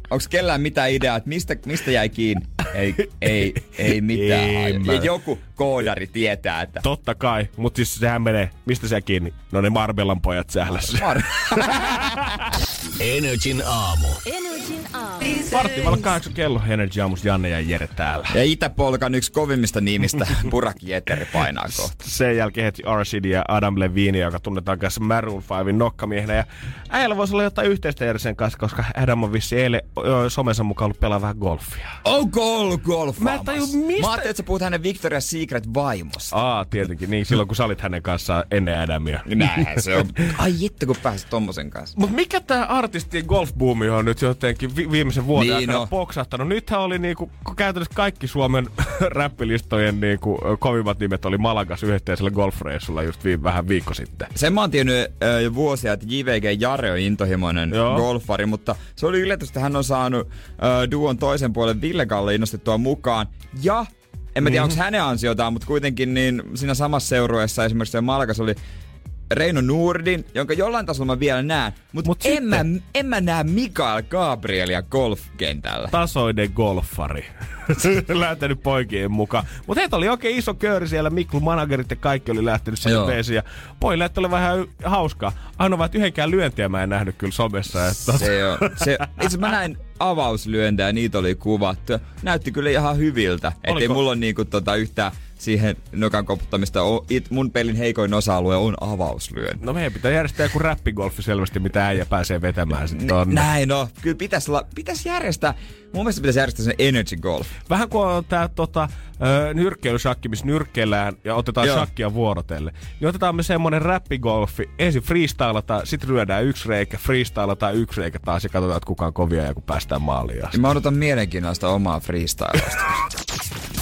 onks kellään mitään ideaa, että mistä, mistä jäi kiinni? Ei, ei, ei mitään. Ei Ei mä- joku koodari tietää, että... Totta kai, mutta siis sehän menee, mistä se kiinni? No ne Marbellan pojat sählässä. Mar- Energin aamu. Energin aamu. Varttivalla kahdeksan kello, Energy Aamus, Janne ja Jere täällä. ja Itäpolkan yksi kovimmista nimistä, Burak Jeteri painaa kohta. Sen jälkeen heti R. ja Adam Levine, joka tunnetaan kanssa Maroon 5 nokkamiehenä. Ja äijällä voisi olla jotain yhteistä Jersen kanssa, koska Adam on vissi eilen ö, somensa mukaan ollut pelaa vähän golfia. Onko ollut golf? Mä en taju, mistä- Mä ajattelin, että sä puhut hänen Victoria's Secret vaimosta. Aa, tietenkin. Niin, silloin kun sä olit hänen kanssaan ennen Adamia. Näinhän se on. Ai itse, kun pääsit tommosen kanssa. Mutta mikä tämä artistien golfbuumi on nyt jotenkin vi- viimeisen vuoden Niin aikana on. poksahtanut? Nythän oli niinku, käytännössä kaikki Suomen räppilistojen niinku, kovimmat nimet oli Malagas yhteisellä golfreissulla just vi- vähän viikko sitten. Sen mä oon tiennyt äh, jo vuosia, että JVG Jare on intohimoinen Joo. Golfari, mutta se oli yllätys, että hän on saanut äh, duon toisen puolen Ville Galle innostettua mukaan. Ja en mä tiedä, mm-hmm. onko hänen ansiotaan, mutta kuitenkin niin siinä samassa seurueessa esimerkiksi se Malkas oli Reino Nurdin, jonka jollain tasolla mä vielä näen, mutta Mut en, sitten- mä, en mä näe Mikael Gabrielia golfkentällä. Tasoinen golfari. lähtenyt poikien mukaan. Mutta heitä oli oikein iso kööri siellä. Miklu managerit ja kaikki oli lähtenyt sinne Joo. veesiin. Ja pojille että oli vähän hauskaa. Ainoa vaan, että yhdenkään lyöntiä mä en nähnyt kyllä somessa. Että Se on. Se, itse mä näin avauslyöntejä, niitä oli kuvattu. Näytti kyllä ihan hyviltä. Ettei Oliko? mulla ole niinku tota yhtään siihen nokan koputtamista. Mun pelin heikoin osa-alue on avauslyönti. No meidän pitää järjestää joku räppigolfi selvästi, mitä äijä pääsee vetämään sitten tonne. Näin no. Kyllä pitäisi pitäis järjestää. Mun mielestä pitäisi järjestää sen Energy Golf. Vähän kuin on tää tota, ö, nyrkkeilysakki, missä nyrkkeillään ja otetaan Joo. shakkia vuorotelle. Niin otetaan me semmonen räppigolfi. Ensin freestylataan, sit lyödään yksi reikä, freestylataan yksi reikä taas ja katsotaan, että kuka on kovia ja kun päästään maaliin asti. Mä odotan mielenkiinnosta omaa freestylausta.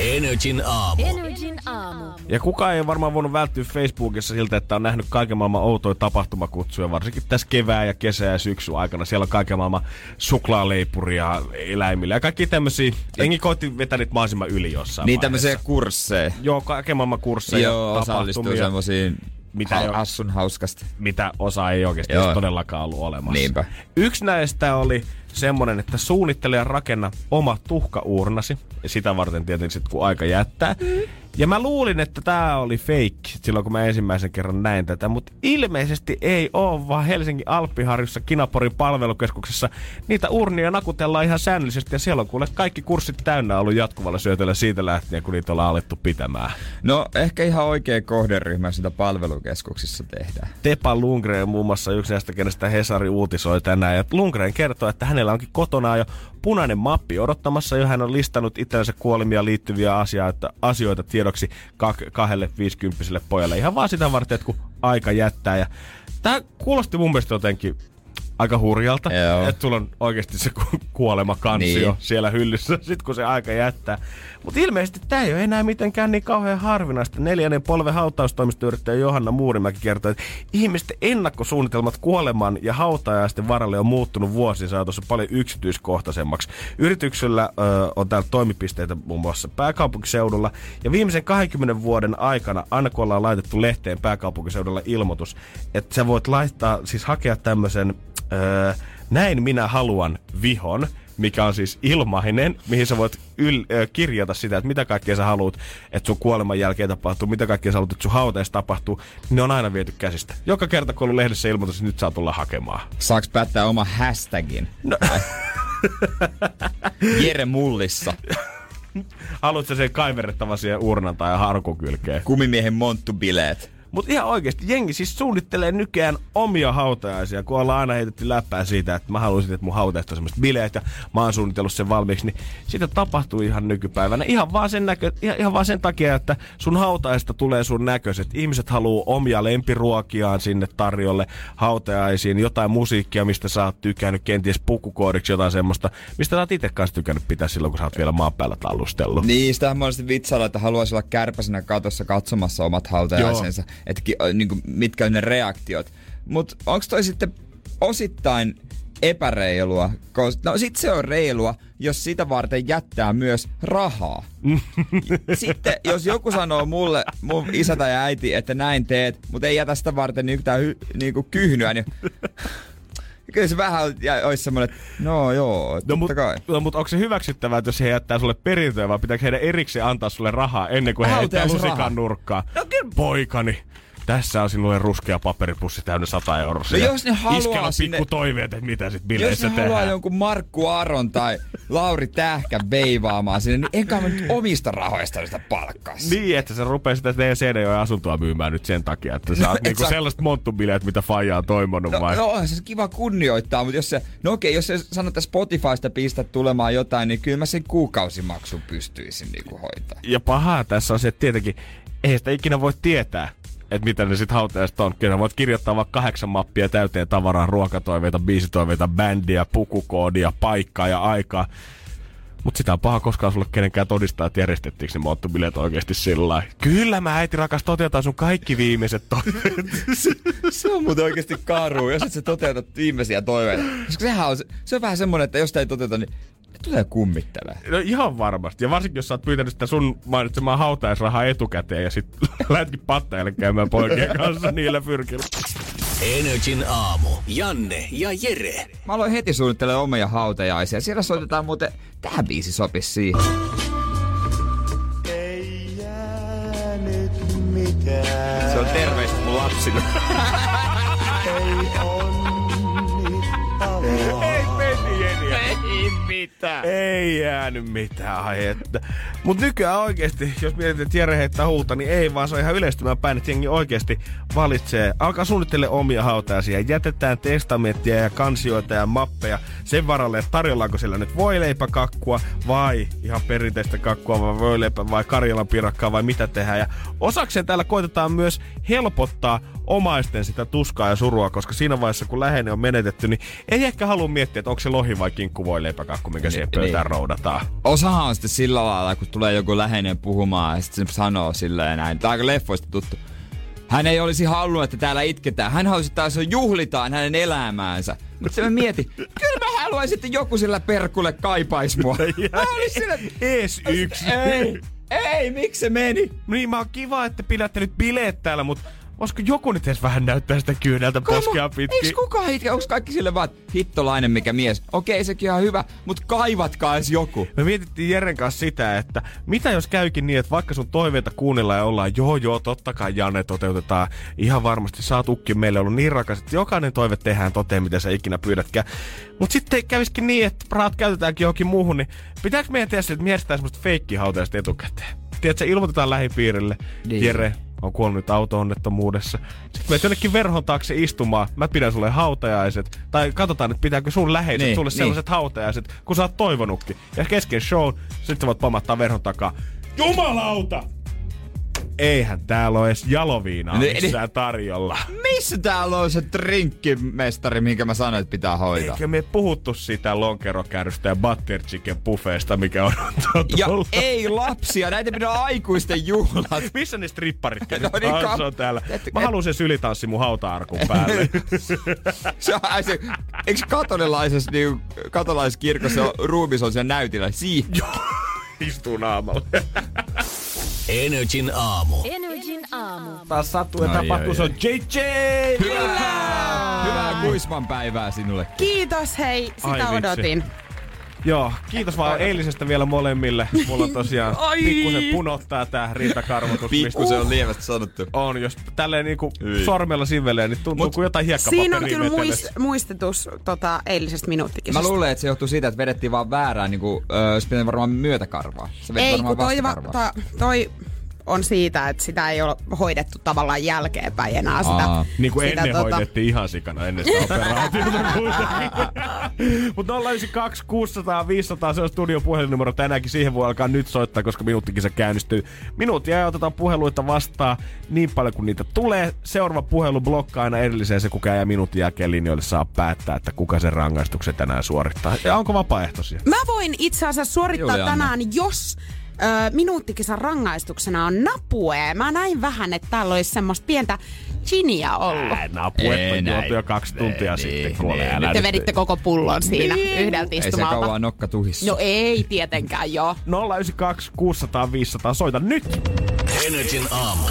Energin aamu. Energin aamu. Ja kukaan ei varmaan voinut välttyä Facebookissa siltä, että on nähnyt kaiken maailman outoja tapahtumakutsuja, varsinkin tässä kevää ja kesä ja syksy aikana. Siellä on kaiken maailman suklaaleipuria eläimillä ja kaikki tämmöisiä. Jengi koitti vetää niitä mahdollisimman yli jossain niin vaiheessa. tämmöisiä kursseja. Joo, kaiken maailman kursseja, Joo, osallistuu tapahtumia, semmoisiin Mitä ha- hassun hauskasta. mitä osa ei oikeasti todellakaan ollut olemassa. Niinpä. Yksi näistä oli semmonen, että suunnittele ja rakenna oma tuhkaurnasi. Ja sitä varten tietenkin sit, kun aika jättää. Mm. Ja mä luulin, että tämä oli fake silloin, kun mä ensimmäisen kerran näin tätä. Mutta ilmeisesti ei ole, vaan Helsingin Alppiharjussa Kinaporin palvelukeskuksessa niitä urnia nakutellaan ihan säännöllisesti. Ja siellä on kuule kaikki kurssit täynnä ollut jatkuvalla syötöllä siitä lähtien, kun niitä ollaan alettu pitämään. No, ehkä ihan oikea kohderyhmä sitä palvelukeskuksissa tehdään. Tepa Lundgren muun muassa yksi näistä, kenestä Hesari uutisoi tänään. Ja Lundgren kertoo, että hänellä onkin kotona jo punainen mappi odottamassa, jo hän on listannut itsensä kuolimia liittyviä asioita, asioita tiedoksi kak- kahdelle viisikymppiselle pojalle. Ihan vaan sitä varten, että kun aika jättää. Ja tämä kuulosti mun mielestä jotenkin aika hurjalta, Joo. että sulla on oikeasti se ku- kuolemakansio Niin. niin. siellä hyllyssä, sit kun se aika jättää. Mutta ilmeisesti tämä ei ole enää mitenkään niin kauhean harvinaista. Neljännen polven hautaustoimistoyrittäjä Johanna Muurimäki kertoi, että ihmisten ennakkosuunnitelmat kuoleman ja hautajaisten varalle on muuttunut vuosien saatossa paljon yksityiskohtaisemmaksi. Yrityksellä ö, on täällä toimipisteitä muun muassa pääkaupunkiseudulla. Ja viimeisen 20 vuoden aikana, aina kun ollaan laitettu lehteen pääkaupunkiseudulla ilmoitus, että sä voit laittaa, siis hakea tämmöisen Öö, näin minä haluan vihon, mikä on siis ilmainen, mihin sä voit yl, ö, kirjata sitä, että mitä kaikkea sä haluat, että sun kuoleman jälkeen tapahtuu, mitä kaikkea sä haluat, että sun hautaissa tapahtuu, niin ne on aina viety käsistä. Joka kerta, kun on lehdessä ilmoitus, niin nyt saa tulla hakemaan. Saaks päättää oma hashtagin? No, Jere Mullissa. Haluatko sen kaiverrettava siihen urnan tai harkukylkeen? Kumimiehen monttubileet. Mutta ihan oikeasti, jengi siis suunnittelee nykyään omia hautajaisia, kun ollaan aina heitetty läppää siitä, että mä haluaisin, että mun hautajaista on semmoista bileet ja mä oon suunnitellut sen valmiiksi, niin sitä tapahtuu ihan nykypäivänä. Ihan vaan sen, näkö, ihan, ihan vaan sen takia, että sun hautajaista tulee sun näköiset. Ihmiset haluaa omia lempiruokiaan sinne tarjolle hautajaisiin, jotain musiikkia, mistä sä oot tykännyt, kenties pukukoodiksi jotain semmoista, mistä sä oot itse kanssa tykännyt pitää silloin, kun sä oot vielä maan päällä tallustellut. Niin, sitähän mä olisin vitsailla, että haluaisi olla kärpäsenä katossa katsomassa omat hautajaisensa. Että ki- niin kuin, mitkä on ne reaktiot. Mutta onko toi sitten osittain epäreilua? Kos- No sit se on reilua, jos sitä varten jättää myös rahaa. Sitten jos joku sanoo mulle, mun isä tai äiti, että näin teet, mutta ei jätä sitä varten yhtään hy- niinku kyhnyä, niin kyllä se vähän olisi semmoinen, että no joo, totta No, mut, kai. no, mutta onko se hyväksyttävää, että jos he jättää sulle perintöä, vai pitääkö heidän erikseen antaa sulle rahaa ennen kuin he heittää lusikan nurkkaan? No kyllä. Poikani, tässä on sinulle ruskea paperipussi täynnä 100 euroa. No jos ne haluaa Iskellä sinne- pikku toiveet, että mitä sit Jos bileissä ne haluaa tehdään. jonkun Markku Aron tai Lauri Tähkän veivaamaan sinne, niin enkä mä nyt omista rahoista sitä palkkaa. Niin, että sä rupeat sitä teidän Seinäjoen asuntoa myymään nyt sen takia, että sä No, oot et niinku sä- sellaiset monttubileet, mitä Faija on toimonut No, vai? no onhan se kiva kunnioittaa, mutta jos se, no okei, jos se sanoo, että Spotifysta pistät tulemaan jotain, niin kyllä mä sen kuukausimaksun pystyisin niinku hoitaa. Ja pahaa tässä on se, että tietenkin ei sitä ikinä voi tietää, että mitä ne sit hautajaiset on. Kyllä voit kirjoittaa vaikka kahdeksan mappia täyteen tavaraa, ruokatoiveita, biisitoiveita, bändiä, pukukoodia, paikkaa ja aikaa. Mutta sitä on paha koskaan sulle kenenkään todistaa, että järjestettiinkö ne moottobileet oikeasti sillä. Kyllä mä äiti rakas toteutan sun kaikki viimeiset toiveet. Se on muuten oikeasti karu, jos et sä toteuta viimeisiä toiveita. Koska sehän on, se on vähän semmonen, että jos sitä ei toteuta, niin ne tulee kummittelee. No ihan varmasti. Ja varsinkin, jos sä oot pyytänyt sitä sun mainitsemaan hautajaisrahaa etukäteen ja sit lähetkin pattajalle käymään poikien kanssa niillä pyrkillä. Energin aamu. Janne ja Jere. Mä aloin heti suunnittelemaan omia hautajaisia. Siellä soitetaan muuten, tää biisi sopisi siihen. Se on terveistä mun lapsille. Ei. Ei mitään. Ei jäänyt mitään, ai että. Mut nykyään oikeesti, jos mietit, että Jere heittää huulta, niin ei vaan se on ihan yleistymään päin, että jengi oikeesti valitsee. Alkaa suunnittele omia hautajaisia. Jätetään testamenttia ja kansioita ja mappeja sen varalle, että tarjollaanko siellä nyt voileipäkakkua vai ihan perinteistä kakkua vai voileipä vai Karjalan pirakkaa vai mitä tehdään. Ja osakseen täällä koitetaan myös helpottaa omaisten sitä tuskaa ja surua, koska siinä vaiheessa kun läheinen on menetetty, niin ei ehkä halua miettiä, että onko se lohi vai kinkku voi leipäkakku, mikä siihen Niin, pöytään niin. roudataan. Osahan on sitten sillä lailla, kun tulee joku läheinen puhumaan ja sitten se sanoo silleen näin. Tämä on aika leffoista tuttu. Hän ei olisi halunnut, että täällä itketään. Hän halusi, että tässä juhlitaan hänen elämäänsä. Mutta se mä mietin, kyllä mä haluaisin, että joku sillä perkulle kaipaisi mua. Mä olisin sillä, Ees yksi. ei, ei, miksi se meni? Niin mä oon kiva, että pidätte nyt bileet täällä, mutta voisiko joku nyt edes vähän näyttää sitä kyyneltä poskea pitkin? Eiks kukaan itke? Onks kaikki sille vaan, hittolainen mikä mies? Okei, sekin on hyvä, mutta kaivatkaa edes joku. Me mietittiin Jeren kanssa sitä, että mitä jos käykin niin, että vaikka sun toiveita kuunnellaan ja ollaan, joo joo, totta kai Janne toteutetaan, ihan varmasti sä oot ukki meille ollut niin rakas, että jokainen toive tehdään toteen, mitä sä ikinä pyydätkään. Mut sitten käviskin niin, että rahat käytetäänkin johonkin muuhun, niin pitääkö meidän tehdä että mietitään semmoista feikkihautaista etukäteen? Tiedätkö, ilmoitetaan lähipiirille, Niin. Jere, on kuollut nyt auto-onnettomuudessa. Sitten menet jonnekin verhon taakse istumaan, mä pidän sulle hautajaiset. Tai katsotaan, että pitääkö sun läheiset Niin, sulle niin. sellaiset hautajaiset, kun sä oot toivonutkin. Ja kesken show, sit sä voit pamattaa verhon takaa. Jumalauta! Eihän täällä ole edes jaloviinaa Niin, missään tarjolla. Missä täällä on se drinkkimestari, minkä mä sanoin, että pitää hoitaa? Eikö me puhuttu sitä lonkerokärrystä ja butter chicken buffeesta, mikä on Ja ei lapsia, näitä pitää aikuisten juhlat. Missä ne stripparit? No niin, kam- on täällä. Et- Mä haluan sen sylitanssi mun hauta-arkun päälle. Se on, se, eikö katolilaisessa, niin, katolaisessa kirkossa on, ruumis on siellä näytillä? Siihen. Istuu naamalla. Energin aamu. Energin aamu. Taas sattuu ja tapahtuu, se on JJ! Hyvää, hyvää kuisman päivää sinulle. Kiitos, hei. Sitä Ai vitsi. Joo, kiitos vaan eilisestä vielä molemmille. Mulla on tosiaan pikkusen punottaa tää rintakarvotus. Pikku se on lievästi sanottu. On, jos tälleen niinku Hyi. sormella sivelee, niin tuntuu Mut kuin jotain hiekkapaperia Siinä on kyllä muist, muistutus tota, eilisestä Mä minuuttikisasta. luulen, että se johtuu siitä, että vedettiin vaan väärään, niin kuin, öö, se pitää varmaan myötäkarvaa. Se Ei, varmaan kun toi, va, toi, toi on siitä, että sitä ei ole hoidettu tavallaan jälkeenpäin enää sitä. Aa. Niin kuin sitä, ennen tota- hoidettiin ihan sikana ennen sitä operaatiota. Mutta 092 600 500 se on studion puhelinnumero tänäänkin. Siihen voi alkaa nyt soittaa, koska minuuttikisa käynnistyy. Minuuttia ja otetaan puheluita vastaan niin paljon kuin niitä tulee. Seuraava puhelu blokkaa aina erilliseen se, kuka jää minuutin jälkeen linjoille saa päättää, että kuka sen rangaistuksen tänään suorittaa. Ja onko vapaaehtoisia? Mä voin itse asiassa suorittaa Juliana. tänään, jos ö, minuuttikisan rangaistuksena on napue. Mä näin vähän, että täällä olisi semmoista pientä ginia ollut. Ää, napuet Ei on näin. juotu jo kaksi tuntia Niin, sitten. Niin. älä Te nyt- veditte koko pullon siinä yhdeltä Ei se istumalta. kauan nokka tuhissa. No ei tietenkään, joo. 092 600 500 soita nyt! Energin aamu.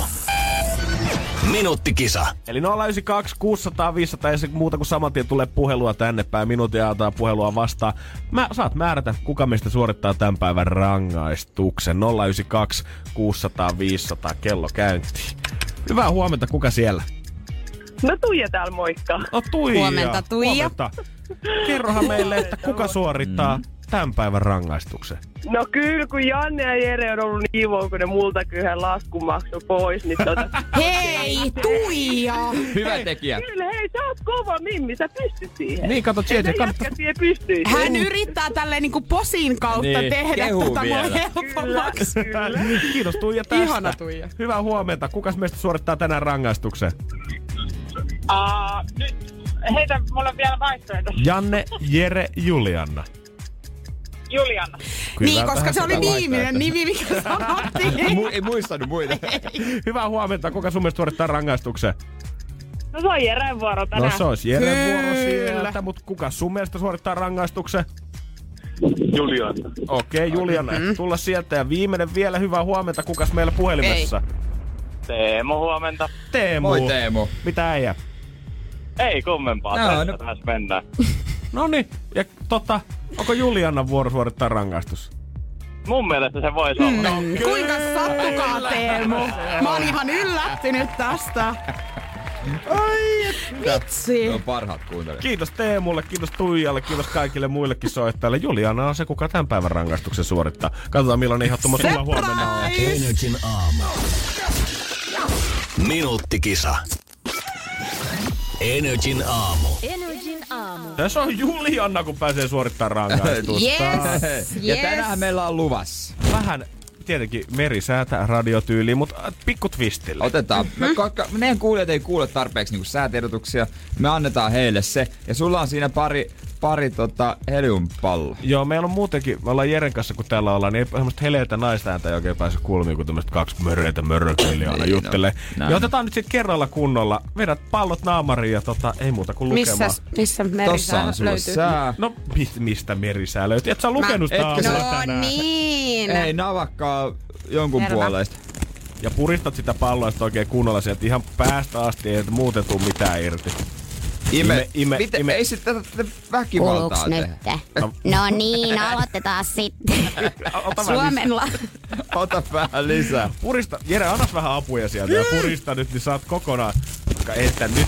Minuuttikisa. Eli 092 600 500 ja se muuta kuin saman tien tulee puhelua tänne päin. Minuutin ajalta puhelua vastaan. Mä, saat määrätä, kuka meistä suorittaa tämän päivän rangaistuksen. 092 600 500 kello käyntiin. Hyvää huomenta, kuka siellä? No Tuija täällä moikka. No Tuija. Huomenta, Tuija. Huomenta. Kerrohan meille, että kuka suorittaa tämän päivän rangaistuksen. No kyllä, kun Janne ja Jere on ollut niin ivon, kun ne multa yhden laskun maksoi pois, niin tota... Hei, Tuija! Hyvä tekijä. Kyllä, hei, sä oot kova Mimmi, sä pystyt siihen. Niin, kato, kannattaa... jätkä siihen pystyisi. Hän yrittää tälleen niinku posin kautta Niin, tehdä mulle vielä. helpommaksi. Kyllä, kyllä. Kiitos Tuija tästä. Ihana Tuija. Hyvää huomenta. Kukas meistä suorittaa tänään rangaistuksen? Uh, nyt heitä mulle vielä vaihtoehto. Janne, Jere, Julianna. Juliana. Niin, koska se oli viimeinen nimi, mikä sanottiin. Mu- ei muistanut muita. Hyvää huomenta. Kuka sun mielestä suorittaa rangaistuksen? No se on Jeren vuoro tänään. No se olisi Jeren Kyllä. vuoro sieltä, mutta kuka sun mielestä suorittaa rangaistuksen? Juliana. Okei, okay, Juliana, mm-hmm. tulla sieltä. Ja viimeinen vielä hyvää huomenta. Kukas meillä puhelimessa? Teemo, huomenta. Teemu. Moi Teemu. Mitä äijä? Ei kummempaa, No, no, tässä no. mennään. No niin, ja tota, onko Juliannan vuoro suorittaa rangaistus? Mun mielestä se voisi olla. Mm, Kuinka sattukaa, Teemu? Mä oon ihan yllättynyt tästä. Ai, vitsi. Ne on parhaat kuuntelijat. Kiitos Teemulle, kiitos Tuijalle, kiitos kaikille muillekin soittajille. Juliana on se, kuka tämän päivän rangaistuksen suorittaa. Katsotaan millainen ehdottomuus sulla huomenna on. Energin aamu. Minuuttikisa. Energin aamu. Energin aamu. Tässä on Juliana, kun pääsee suorittamaan rangaistusta. Yes, Ja yes. tänään meillä on luvassa. Vähän tietenkin merisäätä radiotyyliin, mutta pikku twistille. Otetaan. Me, koska meidän kuulijat ei kuule tarpeeksi niinku säätiedotuksia, me annetaan heille se. Ja sulla on siinä pari, pari tota, heliumpalloa. Joo, meillä on muutenkin, me ollaan Jeren kanssa, kun täällä ollaan, niin ei semmoista heleitä naisääntä ei oikein pääse kuulumiin, kun tämmöiset kaksi mörreitä mörrökeliä aina Niin, no, juttelee. näin. ja otetaan nyt sitten kerralla kunnolla. Vedät pallot naamariin ja tota, ei muuta kuin lukemaan. Missä, missä merisää löytyy? sää. No, mi- mistä merisää löytyy? Et sä lukenut sitä Etkö No tänään. niin. Ei navakkaa jonkun Selvä. puolesta. Ja puristat sitä palloa sit oikein kunnolla sieltä ihan päästä asti, ei muuten tuu mitään irti. Ime, Ime- ime- Miten, ime- Ei sitten tätä väkivaltaa tehdä. nyt? No niin, aloitetaan sitten. Ota Suomen la- Ota vähän lisää. Purista, Jere, annas vähän apuja sieltä ja purista nyt, niin saat kokonaan. Koska Että nyt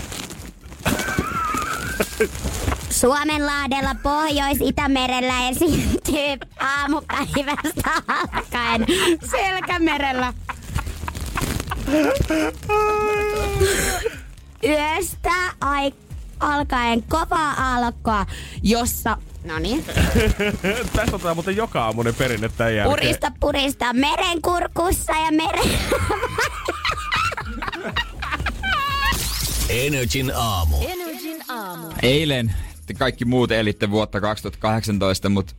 Suomenlaadella Pohjois-Itämerellä esiintyy aamupäivästä alkaen. Selkämerellä. Yöstä ai- alkaen kovaa alkoa, jossa... No niin. Tästä otetaan muuten joka aamunen perinne tämän jälkeen. Purista purista merenkurkussa ja meren... Energin aamu. Energin aamu. Eilen te kaikki muut elitte vuotta 2018, mutta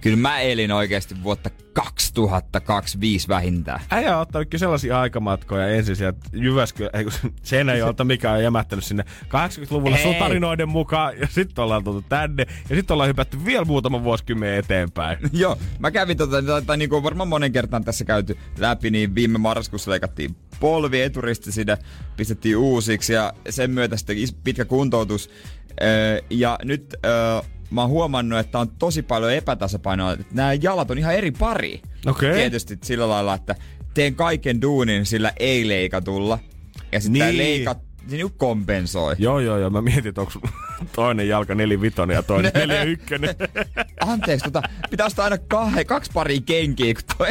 kyllä mä elin oikeasti vuotta 2025 vähintään. Äijä on ottanut kyllä sellaisia aikamatkoja ensin sieltä Jyväskylä, ei kun Seinäjoelta, mikä on jämättänyt sinne 80-luvulla Hei. sun tarinoiden mukaan, ja sitten ollaan tultu tänne, ja sitten ollaan hypätty vielä muutama vuosikymmen eteenpäin. Joo, mä kävin tota, tai niin kuin varmaan monen kertaan tässä käyty läpi, niin viime marraskuussa leikattiin polvi eturisti sinne, pistettiin uusiksi ja sen myötä sitten pitkä kuntoutus. Öö, ja nyt öö, mä oon huomannut, että on tosi paljon epätasapainoa, nämä jalat on ihan eri pari. Okei. Tietysti sillä lailla, että teen kaiken duunin sillä ei-leikatulla. Ja sitten niin. Leikat, se niinku kompensoi. Joo, joo, joo. Mä mietin, että onko toinen jalka nelivitonen ja toinen neljä ykkönen. Anteeksi, tota, pitää ostaa aina kah- kaksi paria kenkiä, kun toi...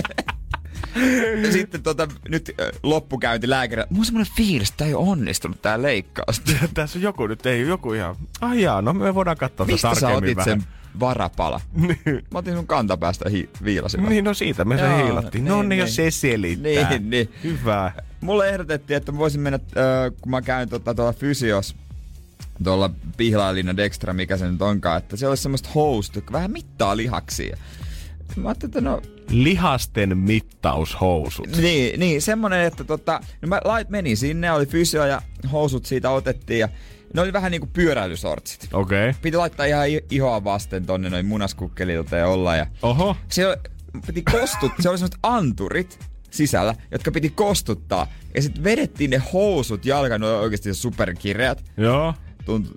Sitten tota, nyt loppukäynti lääkärillä. Mulla on semmonen fiilis, että tää ei ole onnistunut tää leikkaus. Tässä on joku nyt, ei joku ihan... Ai jaa, no me voidaan katsoa Mistä sä tarkemmin otit vähän. sen varapala? Mä otin sun kantapäästä hi- viilasin. Niin, no siitä me se hiilattiin. No niin, niin, niin. jos se selittää. Niin, niin. Hyvä. Mulle ehdotettiin, että mä voisin mennä, äh, kun mä käyn tota, tuolla fysios, tuolla Pihlailinna Dextra, mikä se nyt onkaan, että se olisi semmoista housut, jotka vähän mittaa lihaksia. Mä ajattelin, että no, Lihasten mittaushousut. niin, niin semmonen, että tota, no mä lait meni sinne, oli fysio ja housut siitä otettiin ja ne oli vähän niinku pyöräilysortsit. Okei. Okay. Piti laittaa ihan ihoa vasten tonne noin munaskukkelilta ja olla ja Oho. se oli- piti kostut, se oli semmoset anturit sisällä, jotka piti kostuttaa. Ja sitten vedettiin ne housut jalkaan, ne oli oikeasti superkireät. Joo. Tunt,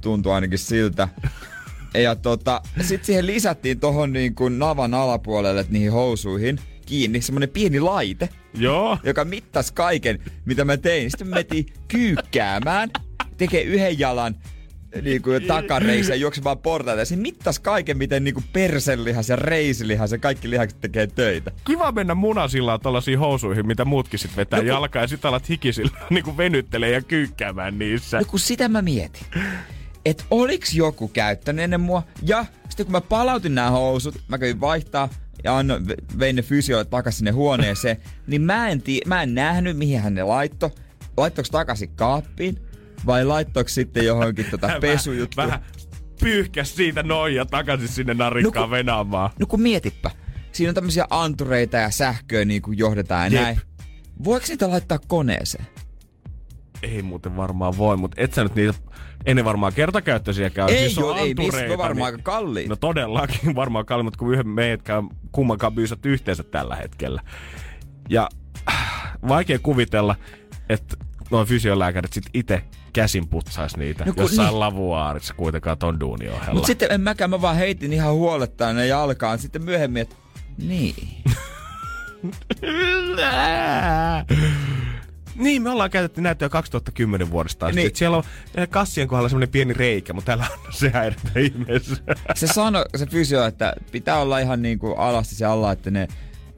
tuntuu ainakin siltä. Ja tota, sitten siihen lisättiin tohon niin kuin navan alapuolelle niihin housuihin kiinni semmonen pieni laite, Joo. joka mittasi kaiken, mitä mä tein. Sitten me metiin kyykkäämään, tekee yhden jalan niin kuin takareissa juoksemaan portaita. Ja se mittasi kaiken, miten niin kuin perselihas ja reisilihas ja kaikki lihakset tekee töitä. Kiva mennä munasillaan tollasiin housuihin, mitä muutkin sit vetää No jalkaa ja sit alat hikisillä niinku venyttelee ja kyykkäämään niissä. No kun sitä mä mietin. Että oliks joku käyttänyt ennen mua. Ja sitten kun mä palautin nämä housut, mä kävin vaihtaa ja annoin, ve- vein ne fysioille takaisin sinne huoneeseen, niin mä en, tii, mä en nähnyt, mihin hän ne laitto. Laittoiko takaisin kaappiin vai laittoiko sitten johonkin tota pesujuttuun? Vähän pyyhkäs siitä noin ja takaisin sinne narikkaan No kun- venaamaan. No kun mietipä. Siinä on tämmöisiä antureita ja sähköä niin kuin johdetaan ja Jep. näin. Voiko niitä laittaa koneeseen? Ei muuten varmaan voi, mutta et sä nyt niitä ennen varmaan kertakäyttöisiä käy. Ei Siis joo, ei, antureita, on varmaan niin- aika kalliit. No todellakin varmaan kalliimmat kuin yhden meidätkään kummankaan byysät yhteensä tällä hetkellä. Ja äh, vaikea kuvitella, että noin fysiolääkärit sit itse käsin putsais niitä No kun jossain niin. lavuaarissa kuitenkaan ton duuni ohella. Mutta sitten en mäkään, mä vaan heitin ihan huolettaa ne jalkaan. Sitten myöhemmin, että niin. Niin, me ollaan käytetty jo 2010 vuodesta asti. Niin. Niin. Siellä on eh, kassien kohdalla semmoinen pieni reikä, mutta täällä on se häiritä ihmeessä. Se sano, se fysio, että pitää olla ihan niinku alasti se alla, että ne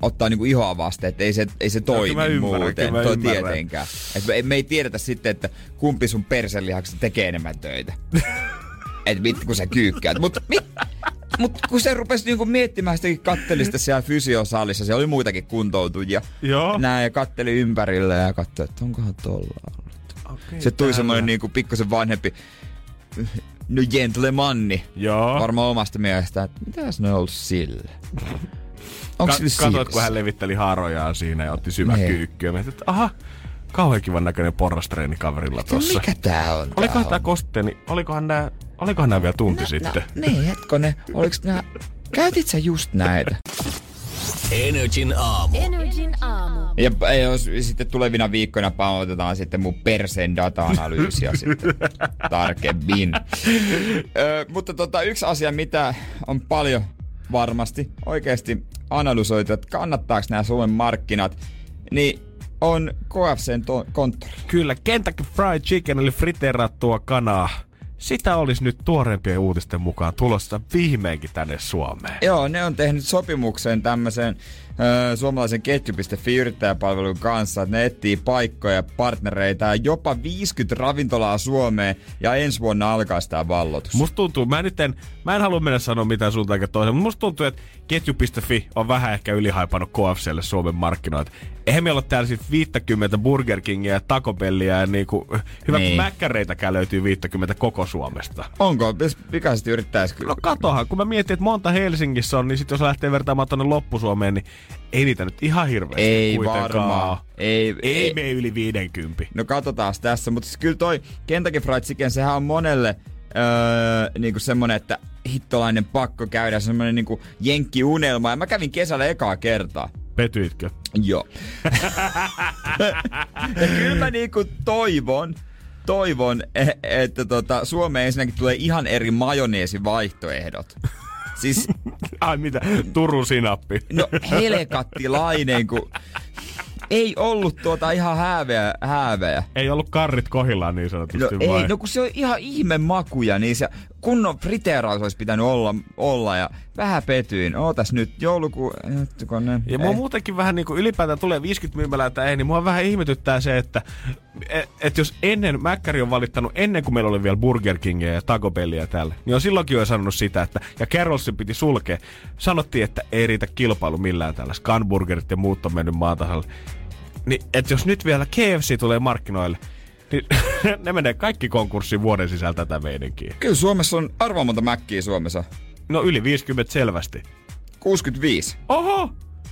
ottaa niinku ihoa vasten, että ei se, ei se toimi kyllä mä ymmärrän, muuten. Toi ymmärrän. tietenkään. Et me, me, ei tiedetä sitten, että kumpi sun perselihakset tekee enemmän töitä. Et mit, kun sä kyykkäät. Mut, mit, mut kun se rupesi niinku miettimään sitäkin kattelista siellä fysiosalissa, siellä oli muitakin kuntoutujia. Joo. Näin ja katteli ympärille ja katsoi, että onkohan tolla ollut. Okay, Se tuli semmoinen niinku pikkusen vanhempi no gentlemanni. Joo. Varmaan omasta mielestä, että mitäs ne on ollut sille? Onko Ka- katoit, kun hän levitteli haarojaan siinä ja otti syvä Niin. kyykkyä. Mä että aha, kauhean kivan näköinen porrastreeni kaverilla tossa. Mikä tää on? Olikohan tää tää kosteeni, olikohan nää, olikohan nää vielä tunti No, sitten? niin, hetkonen. Oliks nää... Käytit sä just näitä? Energin aamu. Energin aamu. Ja jos sitten tulevina viikkoina pautetaan sitten mun perseen data-analyysiä sitten tarkemmin. Ö, mutta tota, yksi asia, mitä on paljon varmasti oikeasti analysoitu, että kannattaako nämä Suomen markkinat, niin on KFCn to- konttori. Kyllä, Kentucky Fried Chicken eli friteerattua kanaa. Sitä olisi nyt tuoreempien uutisten mukaan tulossa viimeinkin tänne Suomeen. Joo, ne on tehnyt sopimuksen tämmöisen suomalaisen ketju.fi yrittäjäpalvelun kanssa, että ne etsii paikkoja ja partnereita ja jopa 50 ravintolaa Suomeen ja ensi vuonna alkaa sitä vallotus. Musta tuntuu, mä, nyt en, mä en halua mennä sanoa mitään suuntaan eikä toiseen, mutta musta tuntuu, että ketju.fi on vähän ehkä ylihaipannut KFClle Suomen markkinoita. Eihän meillä ole täällä sit 50 Burger Kingia ja Taco Bellia ja niinku, hyvä Niin. mäkkäreitäkään löytyy 50 koko Suomesta. Onko? Pikaisesti yrittäisi kyllä. No katohan, kun mä mietin, että monta Helsingissä on, niin sit jos lähtee vertaamaan tonne loppusuomeen, niin ei niitä nyt ihan hirveästi Ei kuitenkaan varmaan. Ei, Ei, ei. mene yli 50. No katsotaan tässä, mutta siis kyllä toi Kentucky Fried Chicken, sehän on monelle öö, niinku semmonen, että hittolainen pakko käydä, semmonen niinku jenkkiunelma. Ja mä kävin kesällä ekaa kertaa. Petyitkö? Joo. ja kyllä mä niinku toivon, toivon, e- että tota, Suomeen ensinnäkin tulee ihan eri majoneesivaihtoehdot. Siis, Ai mitä, Turun sinappi. no helkattilainen, kun ei ollut tuota ihan hääveä, hääveä. Ei ollut karrit kohillaan niin sanotusti No vai? ei, no kun se on ihan ihme makuja, niin se kunnon friteeraus olisi pitänyt olla, olla ja vähän petyin. Ootas nyt joulukuun... Ne, Ja mua muutenkin vähän niin kuin ylipäätään tulee 50 myymälää tai ei, niin mua vähän ihmetyttää se, että et, et jos ennen Mäkkäri on valittanut, ennen kuin meillä oli vielä Burger Kingia ja Taco Bellia täällä, niin on silloinkin jo sanonut sitä, että ja Carolsin piti sulkea. Sanottiin, että ei riitä kilpailu millään täällä. Scanburgerit ja muut on mennyt maatasalle. Niin, että jos nyt vielä KFC tulee markkinoille, niin ne menee kaikki konkurssiin vuoden sisältä tätä meidänkin. Kyllä Suomessa on arvaa monta mäkkiä Suomessa. No yli 50 selvästi. 65. Oho!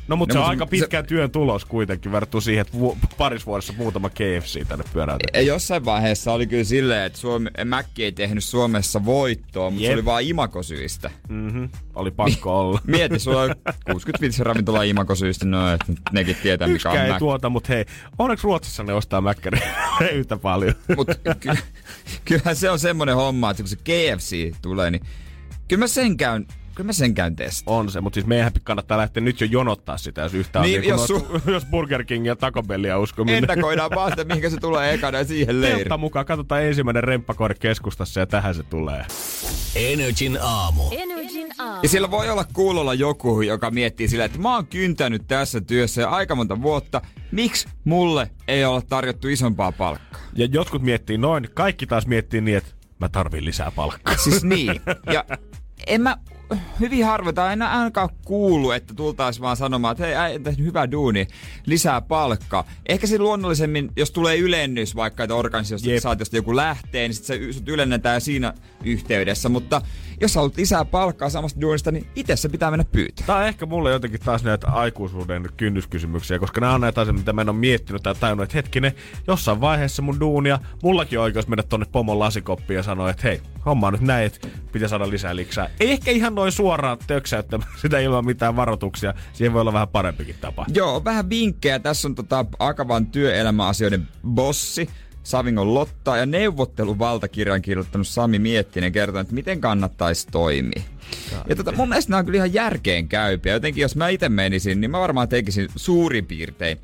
No mutta No, se on mut aika se- pitkän työn tulos kuitenkin verrattuna siihen, että vu- paris vuodessa muutama KFC tänne pyöräytetään. Ja jossain vaiheessa oli kyllä silleen, että Suomi, Mäkki ei tehnyt Suomessa voittoa, mutta se Jep. oli vaan imakosyistä. Mhm, oli pakko olla. Mieti, sulla on 65 ravintola imakosyistä, no et nekin tietää mikä on ei Mäkki. tuota, mutta hei, onneksi Ruotsissa ne ostaa mäkkäriä yhtä paljon. Mut ky- kyllähän se on semmonen homma, että kun se KFC tulee, niin kyllä mä sen käyn, kyllä mä sen käyn testaan. On se, mutta siis meidän kannattaa lähteä nyt jo jonottaa sitä, jos yhtään Niin, on niin, jos jos, jos Burger King ja Taco Bellia uskominen. Ennakoidaan vaan sitä, mihinkä se tulee ekana ja siihen leiriin. Teltta mukaan, katsotaan ensimmäinen remppakori keskustassa ja tähän se tulee. Energin aamu. Energin aamu. Ja siellä voi olla kuulolla joku, joka miettii sillä, että mä oon kyntänyt tässä työssä jo aika monta vuotta. Miksi mulle ei ole tarjottu isompaa palkkaa? Ja jotkut miettii noin, kaikki taas miettii niin, että mä tarviin lisää palkkaa. Siis niin. Ja en mä hyvin harvoin, tai en ainakaan kuulu, että tultaisiin vaan sanomaan, että hei, äijä tehnyt hyvää duuni, lisää palkkaa. Ehkä se luonnollisemmin, jos tulee ylennys vaikka, että organisaatiosta joku lähtee, niin sit se sut ylennetään siinä yhteydessä. Mutta jos haluat lisää palkkaa samasta duunista, niin itse se pitää mennä pyytää. Tää on ehkä mulle jotenkin taas näitä aikuisuuden kynnyskysymyksiä, koska nämä on näitä asioita, mitä mä en ole miettinyt tai tajunnut, että hetkinen, jossain vaiheessa mun duunia, mullakin on oikeus mennä tonne pomon lasikoppiin ja sanoa, että hei, homma on nyt näin, että pitää saada lisää liksää. Ei ehkä ihan noin suoraan töksäyttämään sitä ilman mitään varoituksia. Siihen voi olla vähän parempikin tapa. Joo, vähän vinkkejä. Tässä on tota Akavan työelämäasioiden bossi. Savingon Lotta ja neuvotteluvaltakirjan kirjoittanut Sami Miettinen kertoo, että miten kannattaisi toimia. Ja tota, mun mielestä nämä on kyllä ihan järkeen käypiä. Jotenkin jos mä itse menisin, niin mä varmaan tekisin suurin piirtein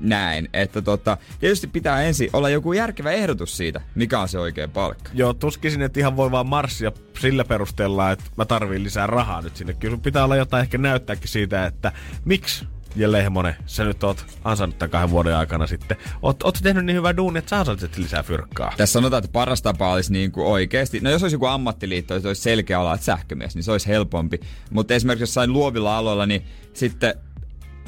näin. Että tota, tietysti pitää ensin olla joku järkevä ehdotus siitä, mikä on se oikea palkka. Joo, tuskisin, että ihan voi vaan marssia sillä perusteella, että mä tarviin lisää rahaa nyt sinne. Kyllä pitää olla jotain ehkä näyttääkin siitä, että miksi ja Lehmonen, sä nyt oot ansainnut tämän kahden vuoden aikana sitten. Oot, oot tehnyt niin hyvää duunia, että sä ansaisit lisää fyrkkaa. Tässä sanotaan, että paras tapa olisi niin kuin oikeasti, no jos olisi joku ammattiliitto, jos olisi selkeä ala, että sähkömies, niin se olisi helpompi. Mutta esimerkiksi jossain luovilla aloilla, niin sitten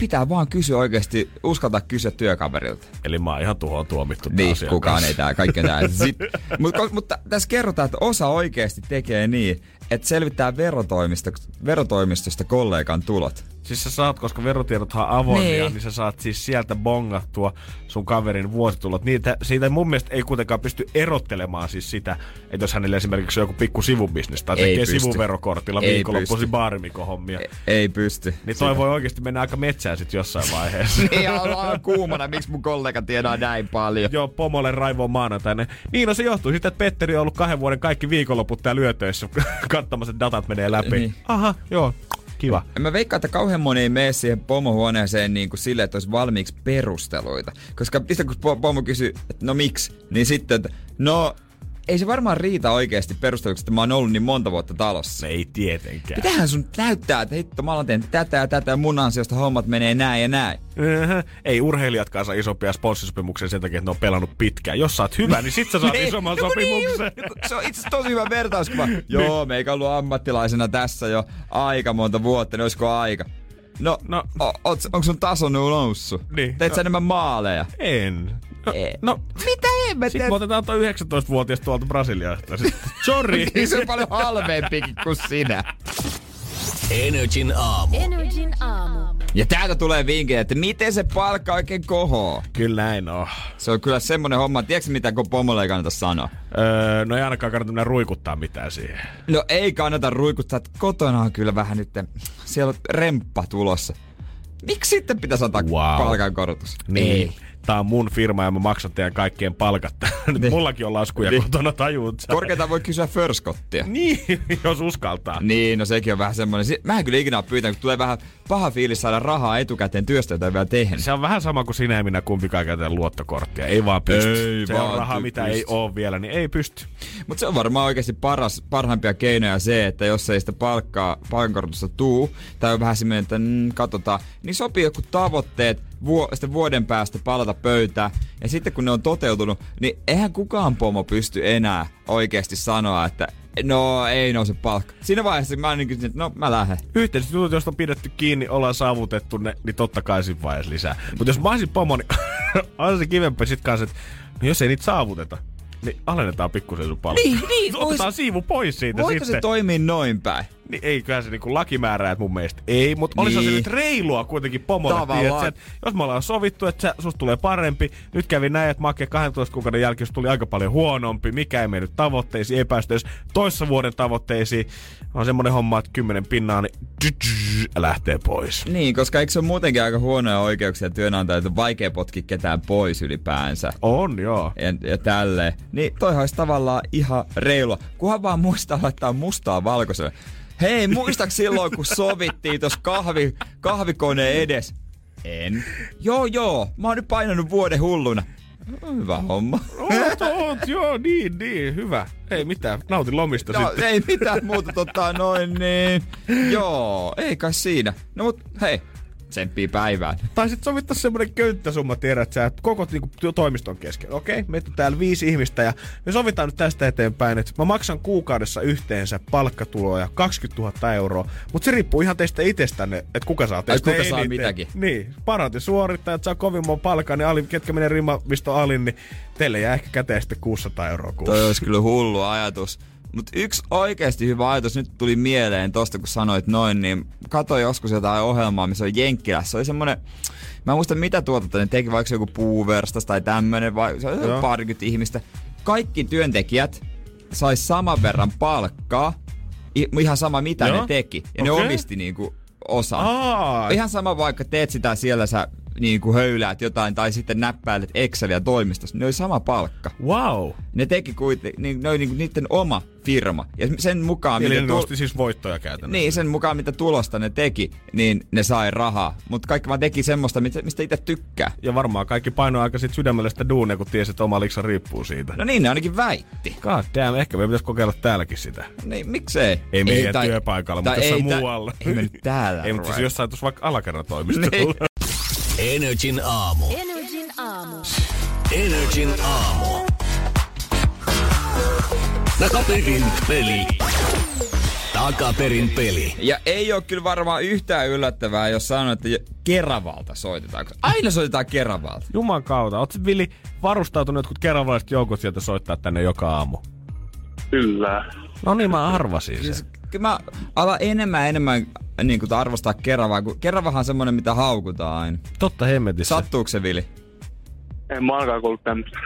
pitää vaan kysyä oikeasti, uskaltaa kysyä työkaverilta. Eli mä oon ihan tuhoon tuomittu Niin, kukaan kanssa. ei tää, kaikki tää. Sit, mutta, mutta tässä kerrotaan, että osa oikeasti tekee niin, että selvittää verotoimistosta, verotoimistosta kollegan tulot. Siis sä saat, koska verotiedothan on avoimia, Niin. niin. sä saat siis sieltä bongattua sun kaverin vuositulot. Niitä, siitä mun mielestä ei kuitenkaan pysty erottelemaan siis sitä, että jos hänellä esimerkiksi on joku pikku sivubisnes tai Ei tekee pysty. sivuverokortilla Ei viikonloppuisin baarimikohommia. Ei, ei pysty. Niin toi voi oikeasti mennä aika metsään sit jossain vaiheessa. Niin ollaan kuumana, miksi mun kollega tiedää näin paljon. Joo, pomolle raivoon maanantaina. Niin no se johtuu siitä, että Petteri on ollut kahden vuoden kaikki viikonloput täällä yötöissä katsomassa, että datat menee läpi. Niin. Aha, joo, kiva. Mä veikkaan, että kauhean moni ei mene siihen pomohuoneeseen niin kuin sille, että olisi valmiiksi perusteluita. Koska sitten kun po- pomo kysyy, että no miksi, niin sitten, että no ei se varmaan riitä oikeasti perusteluksi, että mä oon ollut niin monta vuotta talossa. Ei tietenkään. Mitähän sun näyttää, että hitto, mä oon tehnyt tätä ja tätä ja mun ansiosta hommat menee näin ja näin. Äh, ei urheilijatkaan saa isompia sponssisopimuksia sen takia, että ne on pelannut pitkään. Jos sä oot hyvä, niin sit sä saat Niin, isomman no kun sopimuksen. Niin, se on itse tosi hyvä vertauskuva. Joo, meikä ollut ammattilaisena tässä jo aika monta vuotta, niin olisiko aika? No, no. O, onko sun taso noussut? Niin, Teet no. sä enemmän maaleja? En. No, Ei. no Mitä hemmettiä? Sitten me otetaan tuo 19-vuotias tuolta Brasiliasta. Sorry. Niin se on paljon halvempikin kuin sinä. Energin aamu. Energin aamu. Ja täältä tulee vinkkejä, että miten se palkka oikein kohoo. Kyllä näin on. Se on kyllä semmonen homma, tiedätkö mitä kun pomolle ei kannata sanoa? Öö, no ei ainakaan kannata mennä ruikuttaa mitään siihen. No ei kannata ruikuttaa, että kotona on kyllä vähän nyt, siellä on remppa tulossa. Miksi sitten pitäisi antaa Wow. palkankorotus? Niin. Tää on mun firma ja mä maksan teidän kaikkien palkat. Nyt mullakin on laskuja Niin. kotona tajuut. sä. Korkeintaan voi kysyä förskottia. Niin, jos uskaltaa. Niin, no sekin on vähän semmoinen. Mä en kyllä ikinä ole pyytänyt, kun tulee vähän paha fiilis saada rahaa etukäteen työstä, jota ei vielä tehnyt. Se on vähän sama kuin sinä ja minä kumpikaan käytetään luottokorttia. Ei vaan pysty. Ei se vaan on rahaa, ty- mitä pysty. ei ole vielä, niin ei pysty. Mutta se on varmaan oikeasti paras, parhaimpia keinoja se, että jos ei sitä palkkaa, palkankorotusta tuu, tai on vähän semmoinen, että mm, katsotaan, niin sopii joku tavoitteet vuo, sitten vuoden päästä palata pöytään. Ja sitten kun ne on toteutunut, niin eihän kukaan pomo pysty enää oikeasti sanoa, että no ei nouse palkka. Siinä vaiheessa mä niin että no mä lähden. Yhteiset jutut, joista on pidetty kiinni, ollaan saavutettu ne, niin totta kai siinä vaiheessa lisää. Mutta jos mä olisin pomo, niin on se kivempi sit kanssa, että no jos ei niitä saavuteta, niin alennetaan pikkusen sun palkkaa. Niin, niin, Otetaan vois- siivu pois siitä Voiko sitten. se toimia noin päin? Niin eiköhän se niinku laki määrää, että mun mielestä ei, mutta olisi se Niin. nyt reilua kuitenkin pomolle. Tiedät että jos me ollaan sovittu, että susta tulee parempi, nyt kävi näin, että Make 12 kuukauden jälkeen tuli aika paljon huonompi, mikä ei mennyt tavoitteisiin, ei päästy edes toissa vuoden tavoitteisiin, on semmonen homma, että 10 pinnaa, niin lähtee pois. Niin, koska eikö se ole muutenkin aika huonoja oikeuksia työnantajilta, on vaikea potkia ketään pois ylipäänsä. On, joo. Ja, ja tälleen. Niin toihan olisi tavallaan ihan reilua. Kunhan vaan muistaa laittaa mustaa valkoiselle. Hei, muistaaks silloin, kun sovittiin tuossa kahvi, kahvikoneen edes? En. Joo, joo. Mä oon nyt painanut vuoden hulluna. Hyvä homma. Oot, oot, joo, niin, niin, hyvä. Ei mitään, nautin lomista No, sitten. ei mitään muuta tota noin niin. Joo, ei kai siinä. No mut hei, tsemppii päivään. Tai sitten sovittaa semmoinen könttäsumma, tiedät sä, että koko niinku, toimiston kesken. Okei, meitä on täällä viisi ihmistä ja me sovitaan nyt tästä eteenpäin, että mä maksan kuukaudessa yhteensä palkkatuloja 20 000 euroa, mutta se riippuu ihan teistä itsestänne, että kuka saa teistä kuka saa eniten. mitäkin. Niin, parhaat suorittajat saa kovimman palkan, niin ali, ketkä menee rimmavisto alin, niin teille jää ehkä käteen sitten 600 euroa kuussa. Toi olisi kyllä hullu ajatus. Mutta yksi oikeasti hyvä ajatus nyt tuli mieleen tosta, kun sanoit noin, niin katsoin joskus jotain ohjelmaa, missä on Jenkkilässä. Se oli semmonen, mä en muista mitä tuotetta ne teki, vaikka se joku puuverstas tai tämmönen, vai se oli parikymmentä ihmistä. Kaikki työntekijät sais saman verran palkkaa, ihan sama mitä Joo. ne teki. Ja ne Okei. omisti niinku osan. Aa, Ihan sama vaikka teet sitä siellä sä niin kuin höyläät jotain tai sitten näppäilet Exceliä toimistossa, ne oli sama palkka. wow. Ne teki kuitenkin, niin, ne oli niinku niiden oma firma. Ja sen mukaan, Eli mitä ne nosti siis voittoja käytännössä. niin, sen mukaan mitä tulosta ne teki, niin ne sai rahaa. Mutta kaikki vaan teki semmoista, mistä itse tykkää. Ja varmaan kaikki painoi aika sit sydämellistä duunia, kun tiesi, että oma liksa riippuu siitä. No niin, ne ainakin väitti. God damn, ehkä me pitäisi kokeilla täälläkin sitä. Niin, miksei? Ei meidän työpaikalla, mutta jossain muualla. Ei me nyt täällä. Ei, mutta siis jossain tuossa vaikka alakerran toimistolla. Niin. Energin aamu. Energin aamu. Energin aamu. Takaperin peli. Takaperin peli. Ja ei ole kyllä varmaan yhtään yllättävää, jos sanon, että Keravalta soitetaan. Aina soitetaan Keravalta. Juman kautta. Oletko Vili varustautunut jotkut keravalaiset joukot sieltä soittaa tänne joka aamu? Kyllä. No niin, mä arvasin sen. Siis kyllä mä alan enemmän enemmän niin kuin arvostaa Keravaa, kun Keravahan on semmonen, mitä haukutaan aina. Totta hemmetissä. Sattuuko se, Vili? En mä ainakaan kuullut tämmöistä.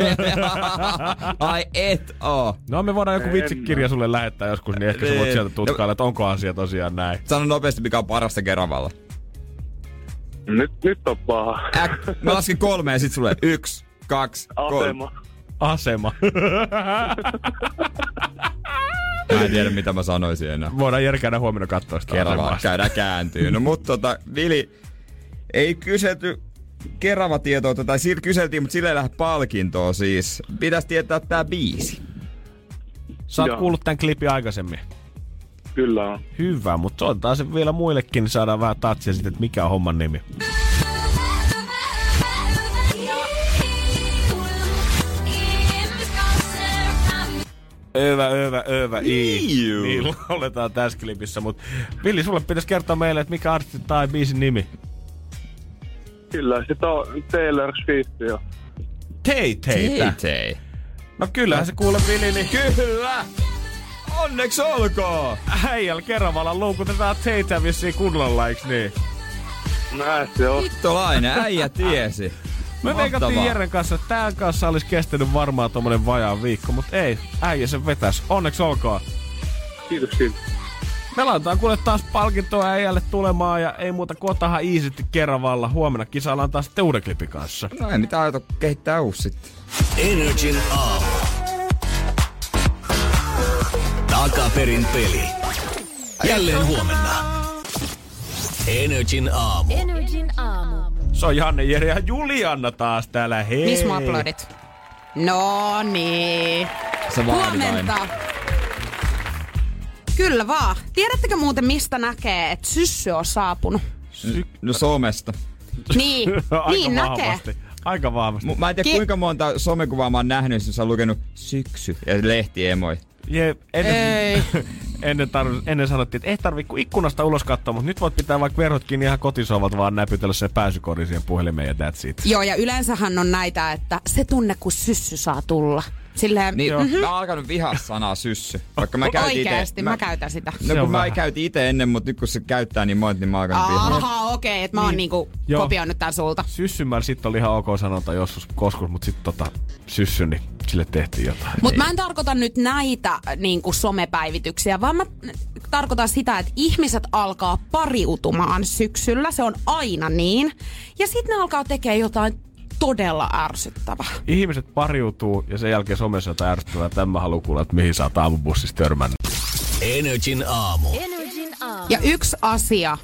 Ai et oo. No me voidaan joku vitsikirja sulle lähettää joskus, niin ehkä sä voit Niin. sieltä tutkailla, että onko asia tosiaan näin. Sano nopeasti, mikä on parasta Keravalla. Nyt, nyt on paha. Äk, mä lasken kolme ja sit sulle yksi, kaksi, kolme. Asema. Asema. Mä en tiedä, mitä mä sanoisin enää. voidaan Jere käydä huomenna katsoa sitä Keravaa asemaa. käydään kääntyy. No mut tota, Vili, ei kyselty Kerava tietoa, tai sillä kyseltiin, mutta sillä ei lähde palkintoa siis. Pitäisi tietää tää biisi. Sä oot Joo. kuullut tämän klipin aikaisemmin. Kyllä on. Hyvä, mutta soitetaan se vielä muillekin, niin saadaan vähän tatsia sitten, että mikä on homman nimi. Övä, övä, övä, i. Iiu. Niin lauletaan tässä klipissä, mutta Villi, sulle pitäisi kertoa meille, että mikä artisti tai biisin nimi. Kyllä, sit on Taylor Swift jo. Tei teitä. Tei. No kyllähän se kuule Villi, niin Kyllä! Onneksi olkoon! äijällä Keravalla luukutetaan teitä vissiin kunnolla, eiks niin? Näin se on. Hittolainen, äijä tiesi. Me veikattiin Jeren kanssa, että tämän kanssa olisi kestänyt varmaan tommonen vajaa viikko, mutta ei, äijä sen vetäs. Onneksi olkoon. Kiitos. Me laitetaan kuule taas palkintoa äijälle tulemaan ja ei muuta kotahan easysti Keravalla. Huomenna kisaillaan taas sitten uuden klipin kanssa. No ei mitään aito kehittää uusi sitten. Energin aamu. Takaperin peli. Jälleen huomenna. Energin aamu. Energin aamu. Se on Janne, Jere ja Julianna taas täällä. Hei. Miss mun aplodit? No niin. Se Huomenta. aina. Kyllä vaan. Tiedättekö muuten, mistä näkee, että syssy on saapunut? No somesta. Niin, Aika niin näkee. vahvasti. Aika vahvasti. Mä en tiedä Ki- kuinka monta somekuvaa mä oon nähnyt, jos on lukenut syksy ja lehtiemoi. Je, ennen, Ei. ennen, tarv, ennen sanottiin, että ei tarvi kuin ikkunasta ulos katsoa, mutta nyt voit pitää vaikka verhot kiinni ihan kotisovalta vaan näpytellä se pääsykori siihen puhelimeen ja that's it. Joo, ja yleensähän on näitä, että se tunne, kun syssy saa tulla. Silleen, Niin, mhm. mä oon alkanut vihaa sanaa syssy. Vaikka mä käytin ite, Oikeesti, mä, käytän sitä. No kun mä käytin itse ennen, mutta nyt kun se käyttää niin monta, niin mä oon alkanut vihaa. Aha, okei, okay, että mä oon niinku Joo. kopioinut tän sulta. Syssymällä sitten oli ihan ok sanonta joskus koskus, mutta sitten tota, syssy, niin sille tehtiin jotain. Mutta mä en tarkoita nyt näitä niin kuin somepäivityksiä, vaan mä tarkoitan sitä, että ihmiset alkaa pariutumaan syksyllä. Se on aina niin. Ja sitten ne alkaa tekemään jotain todella ärsyttävää. Ihmiset pariutuu ja sen jälkeen somessa jotain ärsyttävää. Tämä haluaa kuulla, että mihin oot aamubussissa törmännyt. Energin aamu. Energin aamu. Ja yksi asia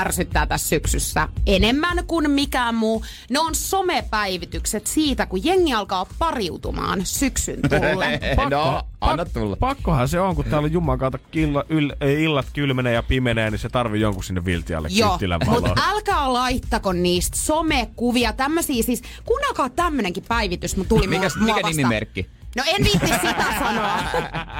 ärsyttää tässä syksyssä enemmän kuin mikään muu. Ne on somepäivitykset siitä, kun jengi alkaa pariutumaan syksyn tullen. no, anna tulla. Pakkohan se on, kun täällä on Jumalan kautta killa, yl, illat kylmenee ja pimenee, niin se tarvii jonkun sinne viltialle Joo, mutta älkää laittako niistä somekuvia, tämmöisiä siis, kuunnelkaa tämmönenkin päivitys, mun tuli Mikäs, mua mikä vastaan. nimimerkki? No en viitti sitä sanoa.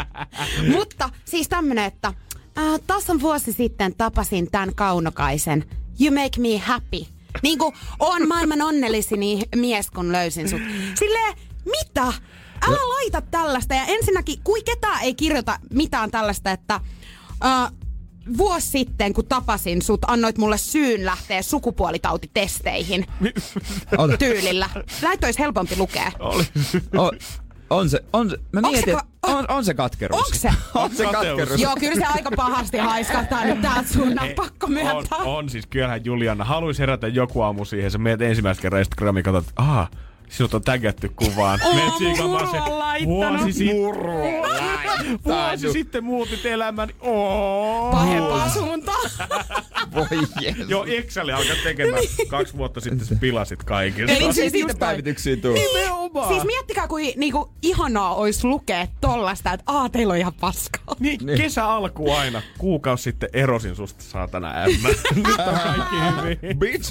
Mutta siis tämmönen, että äh, taas on vuosi sitten tapasin tämän kaunokaisen. You make me happy. Niin kuin on maailman onnellisin mies, kun löysin sut. Silleen, mitä? Älä laita tällaista. Ja ensinnäkin, kui ketään ei kirjoita mitään tällaista, että äh, vuosi sitten, kun tapasin sut, annoit mulle syyn lähteä sukupuolitautitesteihin Ota. tyylillä. Näitä olisi helpompi lukea. Oli. On, on se, on se, mä Onks se mietin, ka- että on, on se katkeruus. Onks se? on se katkeruus. Joo, kyllä se aika pahasti haiskahtaa nyt täältä suunnan, Ei, pakko on, myöntää. on, siis kyllähän Juliana haluaisi herätä joku aamu siihen. Sä meet ensimmäistä kerran Instagramiin katsot, että aha, sinut on tägätty kuvaan. Murro on laittanut. Vuosi, sit, vuosi sitten muutit elämän. Oo. Pahempaa suuntaan. Voi Jeesus. Joo, Excel alkaa tekemään. Kaksi vuotta sitten sä pilasit kaiken. Eli siis niitä päivityksiä tuu? Nimenomaan. Siis miettikää, kuin niinku, ihanaa olisi lukea tollasta, että aa, teillä on ihan paskaa. Niin, Niin. kesä alku aina. Kuukausi sitten erosin susta, saatana ämmä. Nyt on kaikki hyvin. Bitch.